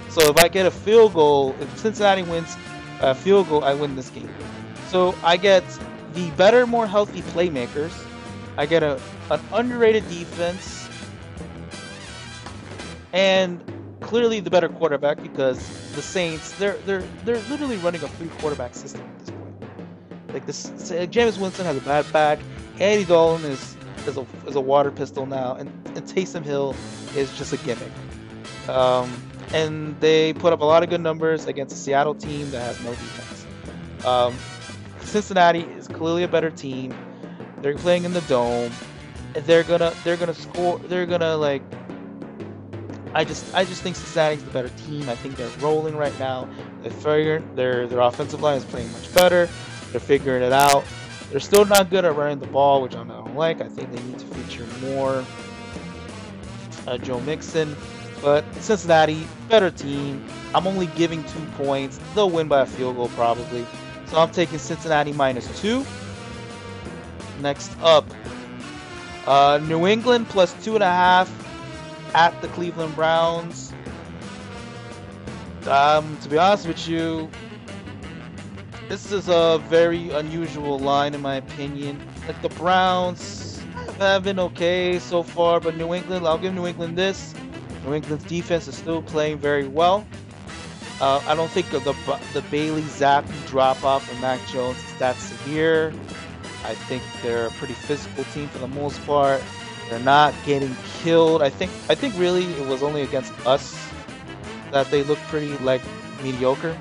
So if I get a field goal, if Cincinnati wins a field goal, I win this game. So I get the better, more healthy playmakers. I get a an underrated defense, and clearly the better quarterback because the Saints they're they're they're literally running a three quarterback system at this point. Like this, Jameis Winston has a bad back. Andy Dalton is is a, a water pistol now, and, and Taysom Hill is just a gimmick. Um, and they put up a lot of good numbers against a Seattle team that has no defense. Um, Cincinnati is clearly a better team. They're playing in the dome. They're gonna they're gonna score. They're gonna like. I just I just think Cincinnati's the better team. I think they're rolling right now. They figured their their offensive line is playing much better. They're figuring it out. They're still not good at running the ball, which I don't like. I think they need to feature more uh, Joe Mixon. But Cincinnati, better team. I'm only giving two points. They'll win by a field goal probably. So I'm taking Cincinnati minus two. Next up, uh, New England plus two and a half at the Cleveland Browns. Um, to be honest with you, this is a very unusual line in my opinion. Like the Browns, have been okay so far, but New England, I'll give New England this. New England's defense is still playing very well. Uh, I don't think the the Bailey Zappe drop off from Mac Jones is that severe. I think they're a pretty physical team for the most part. They're not getting killed. I think I think really it was only against us that they looked pretty like mediocre.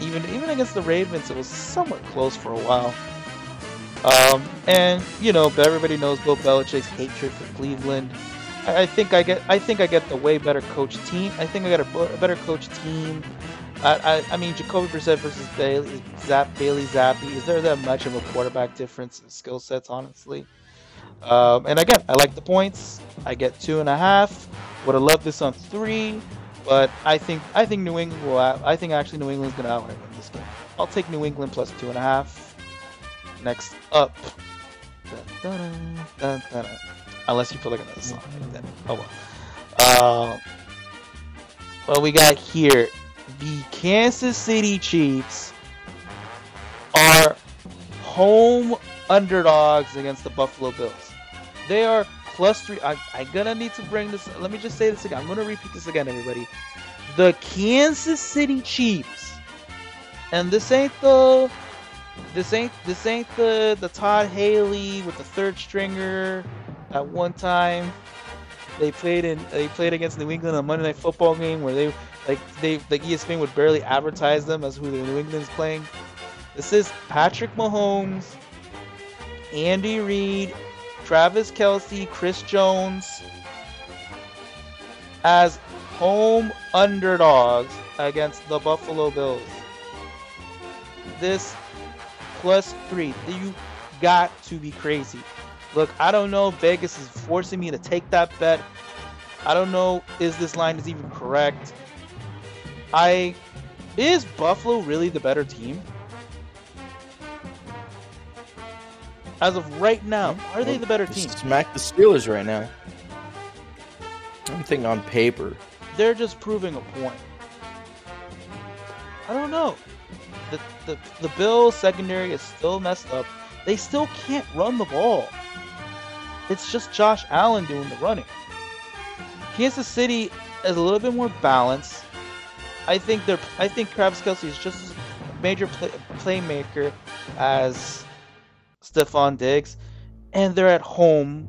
Even even against the Ravens, it was somewhat close for a while. Um, and you know, everybody knows Bill Belichick's hatred for Cleveland. I, I, think I get, I think I get the way better coach team. I think I got a, a better coach team. I, I, I, mean, Jacoby Brissett versus Bailey, Zap, Bailey Zappe. Is there that much of a quarterback difference in skill sets, honestly? Um, and again, I like the points. I get two and a half. Would have loved this on three, but I think I think New England will. I think actually New England's gonna outright win this game. I'll take New England plus two and a half. Next up. Dun, dun, dun, Unless you put like another song. Then, oh well. Uh, what we got here. The Kansas City Chiefs are home underdogs against the Buffalo Bills. They are plus three. I, I'm gonna need to bring this. Let me just say this again. I'm gonna repeat this again, everybody. The Kansas City Chiefs, and this ain't the this ain't this ain't the the Todd Haley with the third stringer. At one time, they played in they played against New England on a Monday Night Football game where they like they like ESPN would barely advertise them as who the New England's playing. This is Patrick Mahomes, Andy Reid, Travis Kelce, Chris Jones as home underdogs against the Buffalo Bills. This plus three. You got to be crazy. Look, I don't know. Vegas is forcing me to take that bet. I don't know. Is this line is even correct? I is Buffalo really the better team? As of right now, are they the better team? Smack the Steelers right now. I'm thinking on paper. They're just proving a point. I don't know. The, the, the Bills secondary is still messed up. They still can't run the ball. It's just Josh Allen doing the running. Kansas City is a little bit more balanced. I think they're. I think Travis Kelce is just as major play, playmaker as Stefon Diggs, and they're at home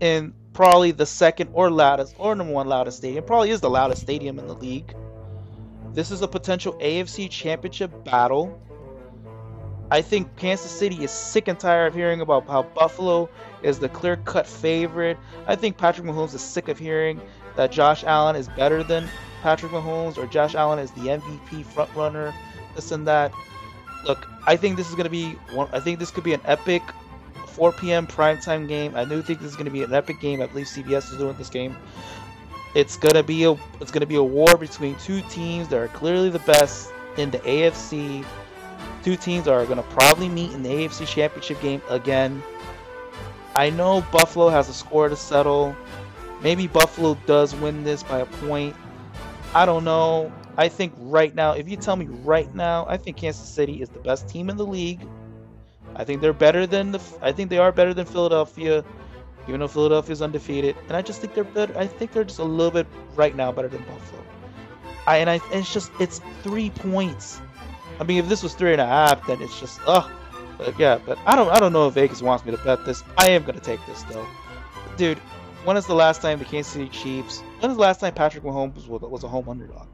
in probably the second or loudest or number one loudest stadium. Probably is the loudest stadium in the league. This is a potential AFC Championship battle. I think Kansas City is sick and tired of hearing about how Buffalo is the clear cut favorite. I think Patrick Mahomes is sick of hearing that Josh Allen is better than Patrick Mahomes or Josh Allen is the MVP front runner, this and that. Look, I think this is going to be one. I think this could be an epic 4 p.m. primetime game. I do think this is going to be an epic game. I believe CBS is doing this game. It's gonna be a it's gonna be a war between two teams that are clearly the best in the AFC. Two teams are gonna probably meet in the AFC Championship game again. I know Buffalo has a score to settle. Maybe Buffalo does win this by a point. I don't know. I think right now, if you tell me right now, I think Kansas City is the best team in the league. I think they're better than the. I think they are better than Philadelphia, even though Philadelphia's undefeated. And I just think they're better. I think they're just a little bit right now better than Buffalo. I and I. And it's just it's three points. I mean, if this was three and a half, then it's just ugh. But yeah, but I don't. I don't know if Vegas wants me to bet this. I am gonna take this though, dude. When is the last time the Kansas City Chiefs? When is the last time Patrick Mahomes was, was a home underdog?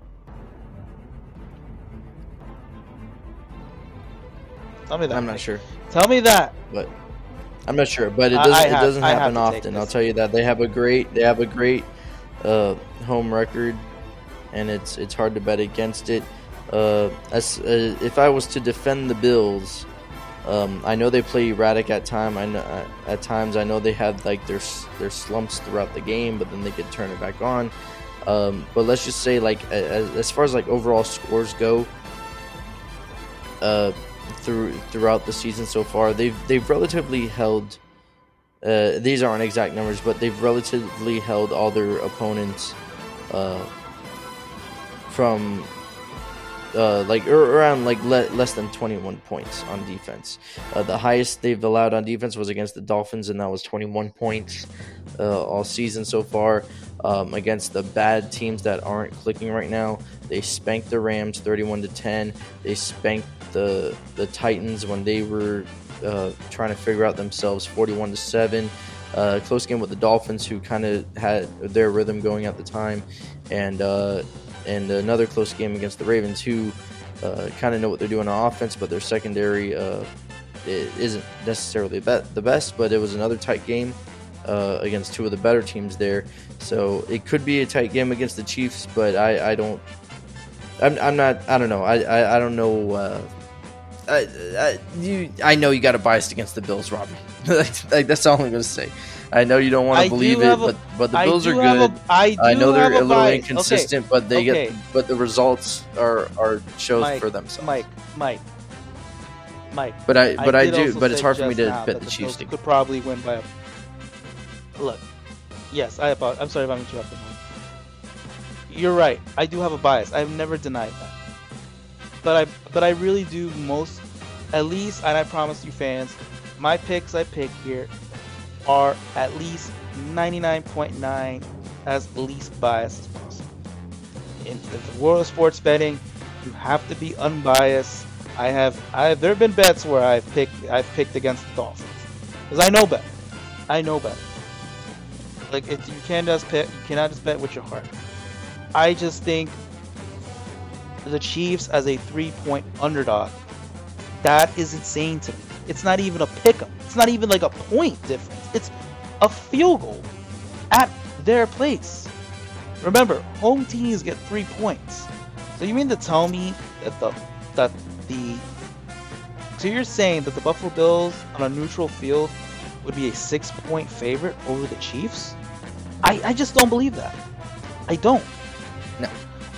Tell me that. I'm not sure, Tell me that. but I'm not sure. But it doesn't. I it doesn't happen often. I'll tell you that they have a great. They have a great uh, home record, and it's it's hard to bet against it. Uh, as uh, if I was to defend the Bills, um, I know they play erratic at time. I know uh, at times I know they have like their their slumps throughout the game, but then they could turn it back on. Um, but let's just say like as, as far as like overall scores go, uh, through throughout the season so far, they've they've relatively held. Uh, these aren't exact numbers, but they've relatively held all their opponents uh, from uh, like around like le- less than 21 points on defense. Uh, the highest they've allowed on defense was against the Dolphins, and that was 21 points uh, all season so far. Um, against the bad teams that aren't clicking right now, they spanked the Rams 31 to 10. They spanked the the Titans when they were uh, trying to figure out themselves 41 to 7. Uh, close game with the Dolphins, who kind of had their rhythm going at the time, and uh, and another close game against the Ravens, who uh, kind of know what they're doing on offense, but their secondary uh, isn't necessarily the best. But it was another tight game uh, against two of the better teams there, so it could be a tight game against the Chiefs. But I, I don't, I'm, I'm not, I don't know, I, I, I don't know. Uh, I, I, you, I know you got a bias against the Bills, Robbie. [laughs] like, like, that's all I'm gonna say. I know you don't want to believe it, a- but but the I Bills are good. a- I, do I know they're have a little inconsistent, but they Okay. get but the results are are shows Mike, for Okay, themselves. Mike, Mike, Mike. But I but I, did do but it's hard for me to bet the the Chiefs. Bills could probably win by a. Look, yes, I apologize. I'm sorry if I'm interrupting. Mike. You're right. I do have a bias. I've never denied that. But I but I really do most, at least, and I promise you fans, my picks I pick here are at least 99.9 as least biased as possible. In the world of sports betting, you have to be unbiased. I have, I there have been bets where I've picked, I've picked against the Dolphins because I know better. I know better. Like you can't just pick, you cannot just bet with your heart. I just think the Chiefs as a three-point underdog, that is insane to me. It's not even a pick 'em. It's not even like a point difference. It's a field goal at their place. Remember, home teams get three points. So you mean to tell me that the that the so you're saying that the Buffalo Bills on a neutral field would be a six point favorite over the Chiefs? I, I just don't believe that. I don't. No.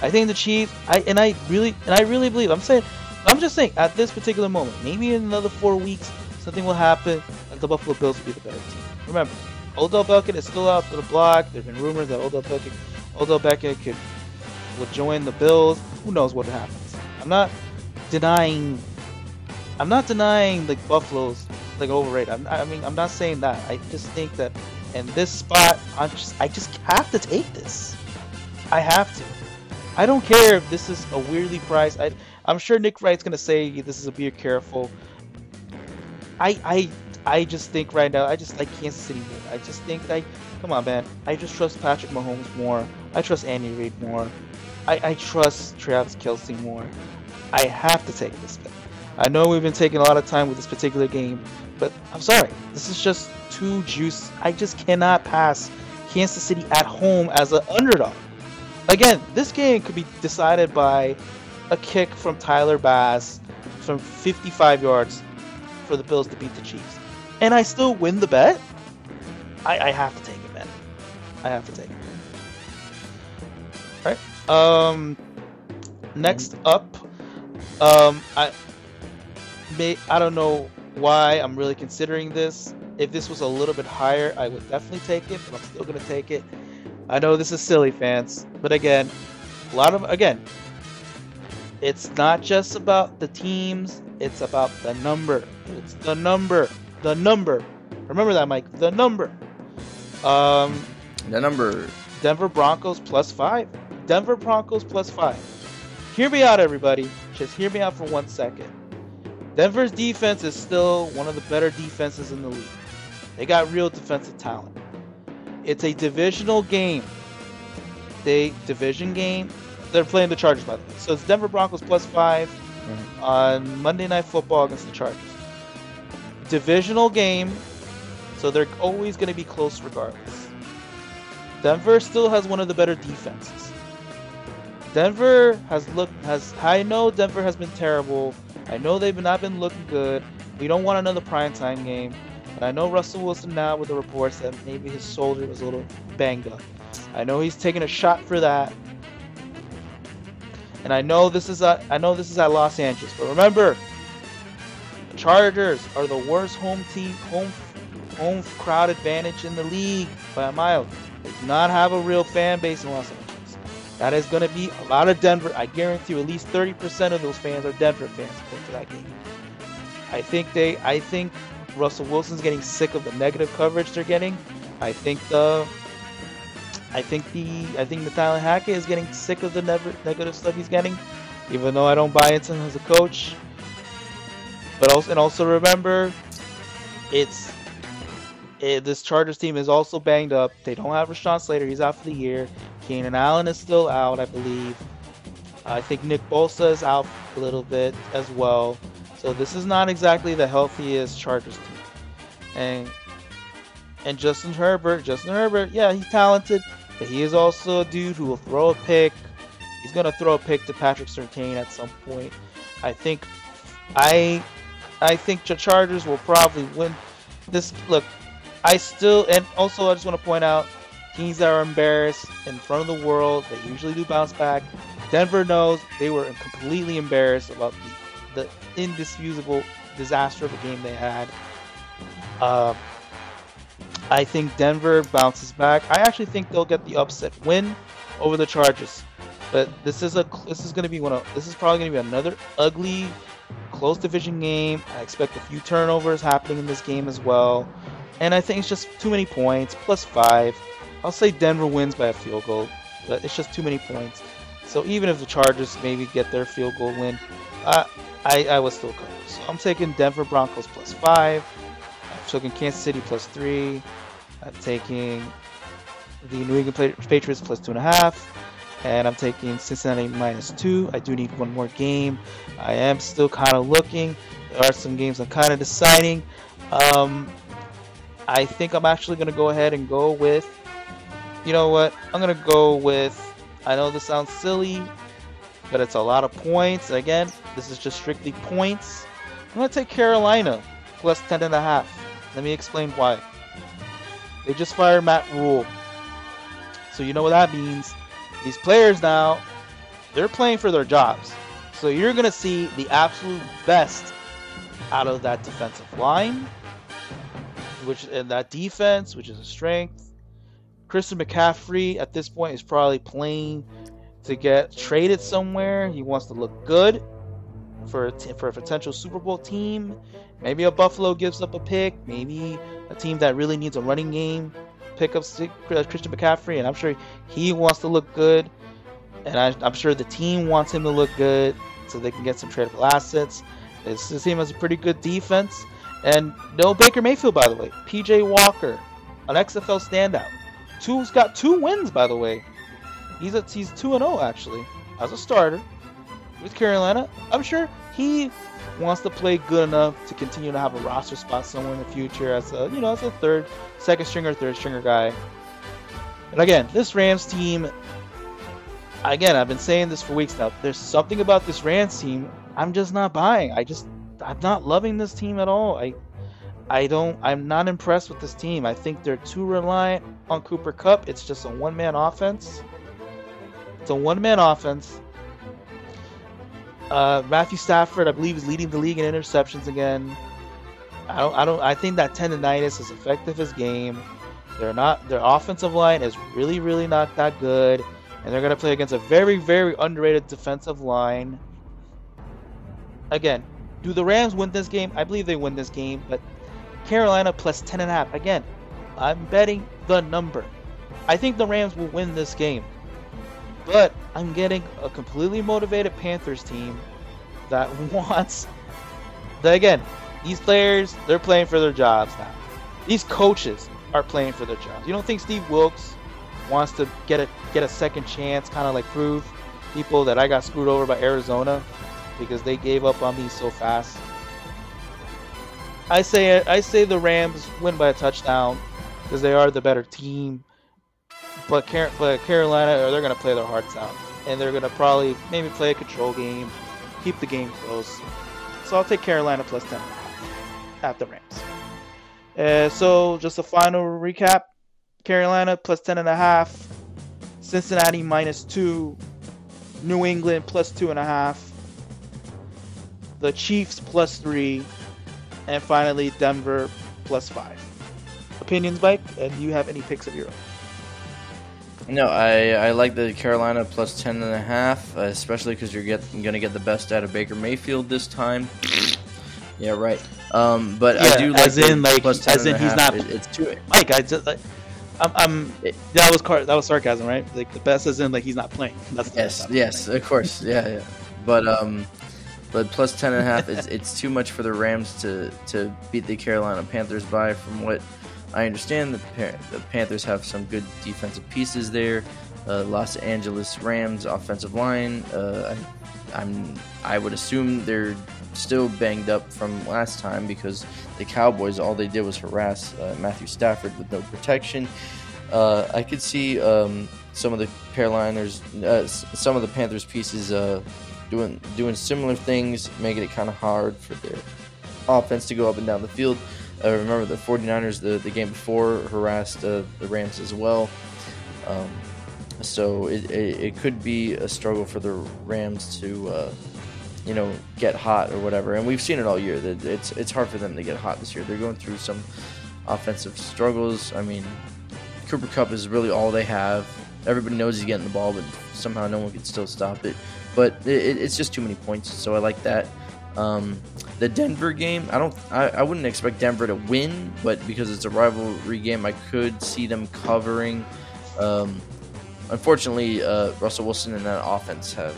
I think the Chiefs I and I really and I really believe I'm saying I'm just saying at this particular moment, maybe in another four weeks, something will happen and the Buffalo Bills will be the better team. Remember, Odell Beckham is still out to the block. There's been rumors that Odell Beckham Odell Beckham could would join the Bills. Who knows what happens? I'm not denying I'm not denying like Buffalo's like overrated. I'm, I mean, I'm not saying that. I just think that in this spot, I'm just I just have to take this. I have to. I don't care if this is a weirdly priced. I, I'm sure Nick Wright's gonna say this is a be careful. I I I just think right now I just like Kansas City. I just think I come on man. I just trust Patrick Mahomes more. I trust Andy Reid more. I, I trust Travis Kelce more. I have to take this bet. I know we've been taking a lot of time with this particular game, but I'm sorry. This is just too juice. I just cannot pass Kansas City at home as an underdog. Again, this game could be decided by a kick from Tyler Bass from 55 yards for the Bills to beat the Chiefs. And I still win the bet? I, I have to take it, man. I have to take it. Alright. Um next up, um I may I don't know why I'm really considering this. If this was a little bit higher, I would definitely take it, but I'm still gonna take it. I know this is silly, fans, but again, a lot of again, it's not just about the teams; it's about the number. It's the number, the number. Remember that, Mike. The number. Um, The number. Denver Broncos plus five. Denver Broncos plus five. Hear me out, everybody. Just hear me out for one second. Denver's defense is still one of the better defenses in the league. They got real defensive talent. It's a divisional game. They division game. They're playing the Chargers by the way. So it's Denver Broncos plus 5 mm-hmm. on Monday Night Football against the Chargers. Divisional game. So they're always going to be close regardless. Denver still has one of the better defenses. Denver has looked has I know Denver has been terrible. I know they've not been looking good. We don't want another primetime game. And I know Russell Wilson now with the reports that maybe his shoulder was a little banged up. I know he's taking a shot for that. And I know this is at, I know this is at Los Angeles, but remember, Chargers are the worst home team home home crowd advantage in the league by a mile. They do not have a real fan base in Los Angeles. That is going to be a lot of Denver. I guarantee you at least 30% of those fans are Denver fans going to that game. I think they I think Russell Wilson's getting sick of the negative coverage they're getting. I think the I think the I think Nathaniel Hackett is getting sick of the negative stuff he's getting, even though I don't buy into him as a coach. But also and also remember, it's it, this Chargers team is also banged up. They don't have Rashawn Slater; he's out for the year. Keenan Allen is still out, I believe. I think Nick Bosa is out a little bit as well. So this is not exactly the healthiest Chargers team. And and Justin Herbert, Justin Herbert, yeah, he's talented, but he is also a dude who will throw a pick. He's gonna throw a pick to Patrick Surtain at some point. I think, I, I think the Chargers will probably win this. Look, I still and also I just want to point out teams that are embarrassed in front of the world. They usually do bounce back. Denver knows they were completely embarrassed about the, the indisputable disaster of a game they had. Uh, I think Denver bounces back. I actually think they'll get the upset win over the Chargers. But this is a this is going to be one of this is probably going to be another ugly close division game. I expect a few turnovers happening in this game as well. And I think it's just too many points, plus 5. I'll say Denver wins by a field goal, but it's just too many points. So even if the Chargers maybe get their field goal win, I, I would still cover. So I'm taking Denver Broncos plus 5. I'm taking Kansas City plus 3. I'm taking the New England Patriots plus 2.5. And I'm taking Cincinnati minus 2. I do need one more game. I am still kind of looking. There are some games I'm kind of deciding. Um, I think I'm actually going to go ahead and go with you know what? I'm gonna go with. I know this sounds silly, but it's a lot of points. Again, this is just strictly points. I'm gonna take Carolina plus ten and a half. Let me explain why. They just fired Matt Rhule, so you know what that means. These players now, they're playing for their jobs. So you're gonna see the absolute best out of that defensive line, which and that defense, which is a strength. Christian McCaffrey at this point is probably playing to get traded somewhere. He wants to look good for a t- for a potential Super Bowl team. Maybe a Buffalo gives up a pick. Maybe a team that really needs a running game pick up uh, Christian McCaffrey, and I'm sure he wants to look good. And I, am sure the team wants him to look good so they can get some tradable assets. This, this team has a pretty good defense. And no Baker Mayfield, by the way. PJ Walker, an XFL standout. Two's got two wins, by the way. He's a, he's two and zero oh, actually as a starter with Carolina. I'm sure he wants to play good enough to continue to have a roster spot somewhere in the future as a you know as a third, second stringer, third stringer guy. And again, this Rams team. Again, I've been saying this for weeks now. There's something about this Rams team I'm just not buying. I just I'm not loving this team at all. I I don't I'm not impressed with this team. I think they're too reliant on Cooper Kupp. It's just a one man offense. It's a one man offense. Uh, Matthew Stafford, I believe, is leading the league in interceptions again. I don't I don't I think that tendonitis is effective as game. They're not their offensive line is really, really not that good. And they're gonna play against a very, very underrated defensive line. Again, do the Rams win this game? I believe they win this game, but Carolina plus 10.5. Again, I'm betting the number. I think the Rams will win this game. But I'm getting a completely motivated Panthers team that [laughs] wants. The, again, these players, they're playing for their jobs now. These coaches are playing for their jobs. You don't think Steve Wilks wants to get a get a second chance, kind of like prove people that I got screwed over by Arizona because they gave up on me so fast. I say I say the Rams win by a touchdown because they are the better team. But, Car- but Carolina, they're going to play their hearts out, and they're going to probably maybe play a control game, keep the game close. So I'll take Carolina plus ten at the Rams. Uh, so just a final recap: Carolina plus ten and a half, Cincinnati minus two, New England plus two and a half, the Chiefs plus three, and finally Denver plus five. Opinions, Mike? And do you have any picks of your own? No, I, I like the Carolina plus ten and a half, especially because you're get, going to get the best out of Baker Mayfield this time. yeah, right. Um, but yeah, I do like as in like plus 10 as in he's not It- it's too. Mike. I just like, I'm, I'm that was car- that was sarcasm, right? Like the best as in like he's not playing. That's the Yes, yes, saying. of course, yeah, yeah. But um, but plus ten and a half, it's it's too much for the Rams to to beat the Carolina Panthers by. From what I understand, the the Panthers have some good defensive pieces there. Uh, Los Angeles Rams offensive line. Uh, I, I'm I would assume they're still banged up from last time because the Cowboys all they did was harass uh, Matthew Stafford with no protection. Uh, I could see um, some of the Caroliners, uh, some of the Panthers pieces uh, doing doing similar things, making it kind of hard for their offense to go up and down the field. Uh, remember the 49ers the, the game before harassed uh, the Rams as well. Um, so it, it, it could be a struggle for the Rams to, uh, you know, get hot or whatever. And we've seen it all year. That it's it's hard for them to get hot this year. They're going through some offensive struggles. I mean, Cooper Kupp is really all they have. Everybody knows he's getting the ball, but somehow no one can still stop it. But it, it- it's just too many points, so I like that. Um, the Denver game, I don't, I, I wouldn't expect Denver to win, but because it's a rivalry game, I could see them covering. Um, unfortunately, uh, Russell Wilson and that offense have.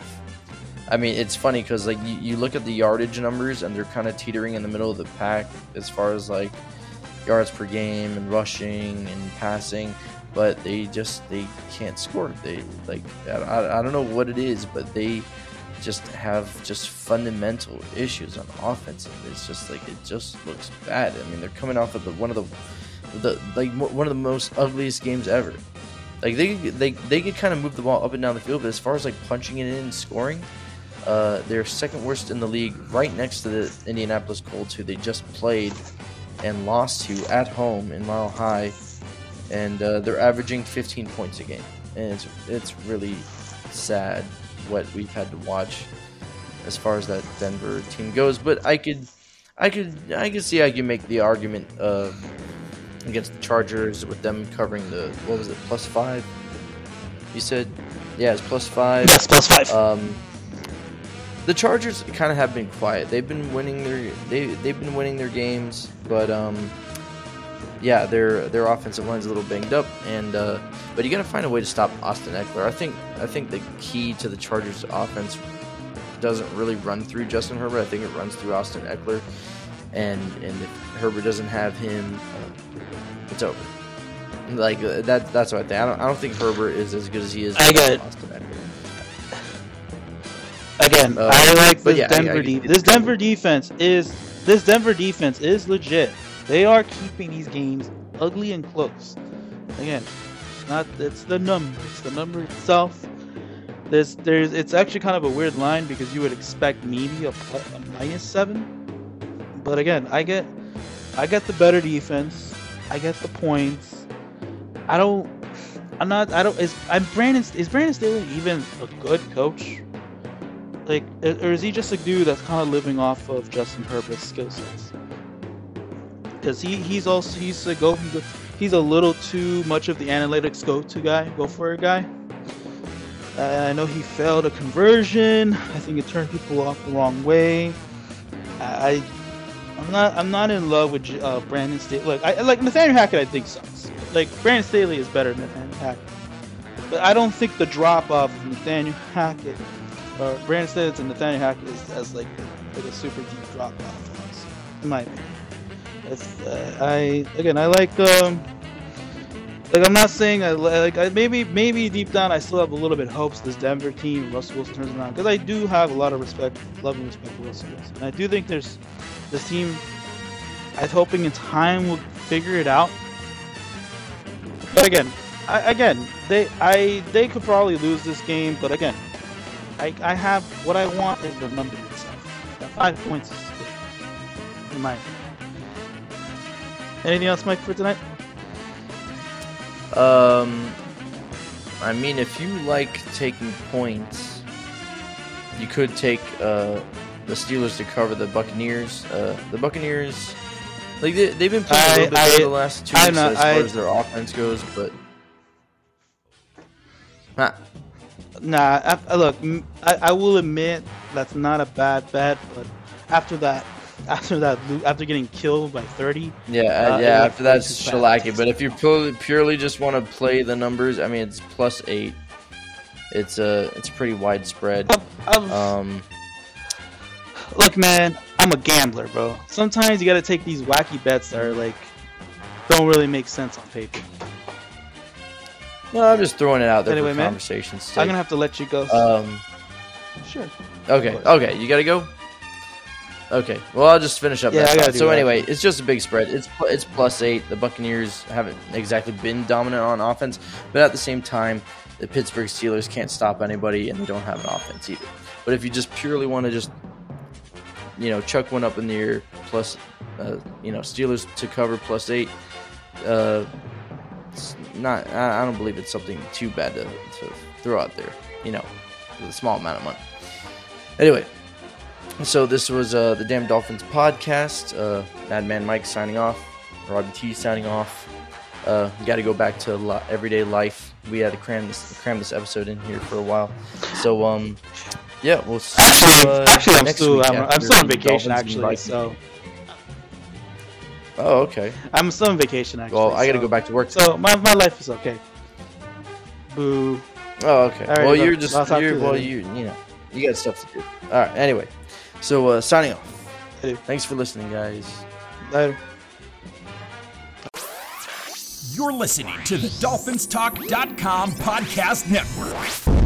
I mean, it's funny because like you, you look at the yardage numbers and they're kind of teetering in the middle of the pack as far as like yards per game and rushing and passing, but they just they can't score. They like I, I, I don't know what it is, but they just have just fundamental issues on offense. It's just like it just looks bad. I mean, they're coming off of the one of the the like one of the most ugliest games ever. Like they they they could kind of move the ball up and down the field, but as far as like punching it in and scoring, uh, they're second worst in the league, right next to the Indianapolis Colts, who they just played and lost to at home in Mile High, and uh, they're averaging 15 points a game, and it's it's really sad what we've had to watch as far as that Denver team goes. But I could, I could, I could see I could make the argument uh, against the Chargers with them covering the what was it plus five? You said, yeah, it's plus five. Yes, plus five. Um, the Chargers kind of have been quiet. They've been winning their they they've been winning their games, but um, yeah, their their offensive line's a little banged up, and uh, but you got to find a way to stop Austin Ekeler. I think I think the key to the Chargers' offense doesn't really run through Justin Herbert. I think it runs through Austin Ekeler, and and if Herbert doesn't have him, uh, it's over. Like uh, that. That's what I think. I don't. I don't think Herbert is as good as he is. I got it. Austin Ekeler. Again, Uh, I like this yeah, Denver I- defense. This Denver defense is this Denver defense is legit. They are keeping these games ugly and close. Again, not it's the number. It's the number itself. There's there's it's actually kind of a weird line because you would expect maybe a, a minus seven, but again, I get I get the better defense. I get the points. I don't. I'm not. I don't. Is I'm Brandon? Is Brandon Staley even a good coach? Like, or is he just a dude that's kind of living off of Justin Herbert's skill sets? Because he he's also he's a go he's a little too much of the analytics go-to guy, go for a guy. Uh, I know he failed a conversion. I think it turned people off the wrong way. I I'm not I'm not in love with uh, Brandon Staley. Look, I like Nathaniel Hackett. I think sucks. Like Brandon Staley is better than Nathaniel Hackett, but I don't think the drop off of Nathaniel Hackett or Brandon Staley to Nathaniel Hackett is as like like a super deep drop off. In my opinion, uh, I again I like um like I'm not saying I like I, maybe maybe deep down I still have a little bit hopes this Denver team Russell Wilson turns around because I do have a lot of respect, love and respect for Russell Wilson. And I do think there's this team. I'm hoping in time will figure it out. But again, I, again they I they could probably lose this game, but again, I I have what I want is the number itself. Five points is good, in my opinion. Anything else, Mike, for tonight? Um, I mean, if you like taking points, you could take uh, the Steelers to cover the Buccaneers. Uh, the Buccaneers, like they, they've been playing a I- little bit I- better the last two I'm weeks not- as far I- as their offense goes, but. Ah, Nah, I, I- look, m- I, I will admit that's not a bad bet, but after that, after that, after getting killed by 30, yeah, Uh, uh, yeah. looked After that's shellacking. But if you purely, purely just want to play the numbers, I mean, it's plus eight. It's uh, it's pretty widespread. I've, Um, look, man, I'm a gambler, bro. Sometimes you gotta take these wacky bets that are like don't really make sense on paper. no, I'm just throwing it out there Anyway, for man, conversation's. I'm gonna have to let you go. Um. sure. Okay, okay, you gotta go. Okay, well I'll just finish up. Yeah, that I gotta So that. anyway, it's just a big spread. It's it's plus eight. The Buccaneers haven't exactly been dominant on offense, but at the same time, the Pittsburgh Steelers can't stop anybody, and they don't have an offense either. But if you just purely want to just, you know, chuck one up in the air, plus, uh, you know, Steelers to cover plus eight, uh, it's not. I I don't believe it's something too bad to, to throw out there. You know, with a small amount of money. Anyway, so this was uh, the Damn Dolphins podcast. Uh, Madman Mike signing off. Robbie T signing off. Uh, we got to go back to li- everyday life. We had to cram this cram this episode in here for a while. So um, yeah, we'll see Actually, you, uh, actually, I'm still I'm, I'm still on vacation actually, so Oh, okay. I'm still on vacation actually. Well, I got to so- go back to work. So my, my life is okay. Boo. Oh, okay. Right, well, bro. you're just I'll talk to you're well, you you know, you got stuff to do. All right. Anyway, so uh, signing off. Later. Thanks for listening, guys. Later. You're listening to the DolphinsTalk.com podcast network.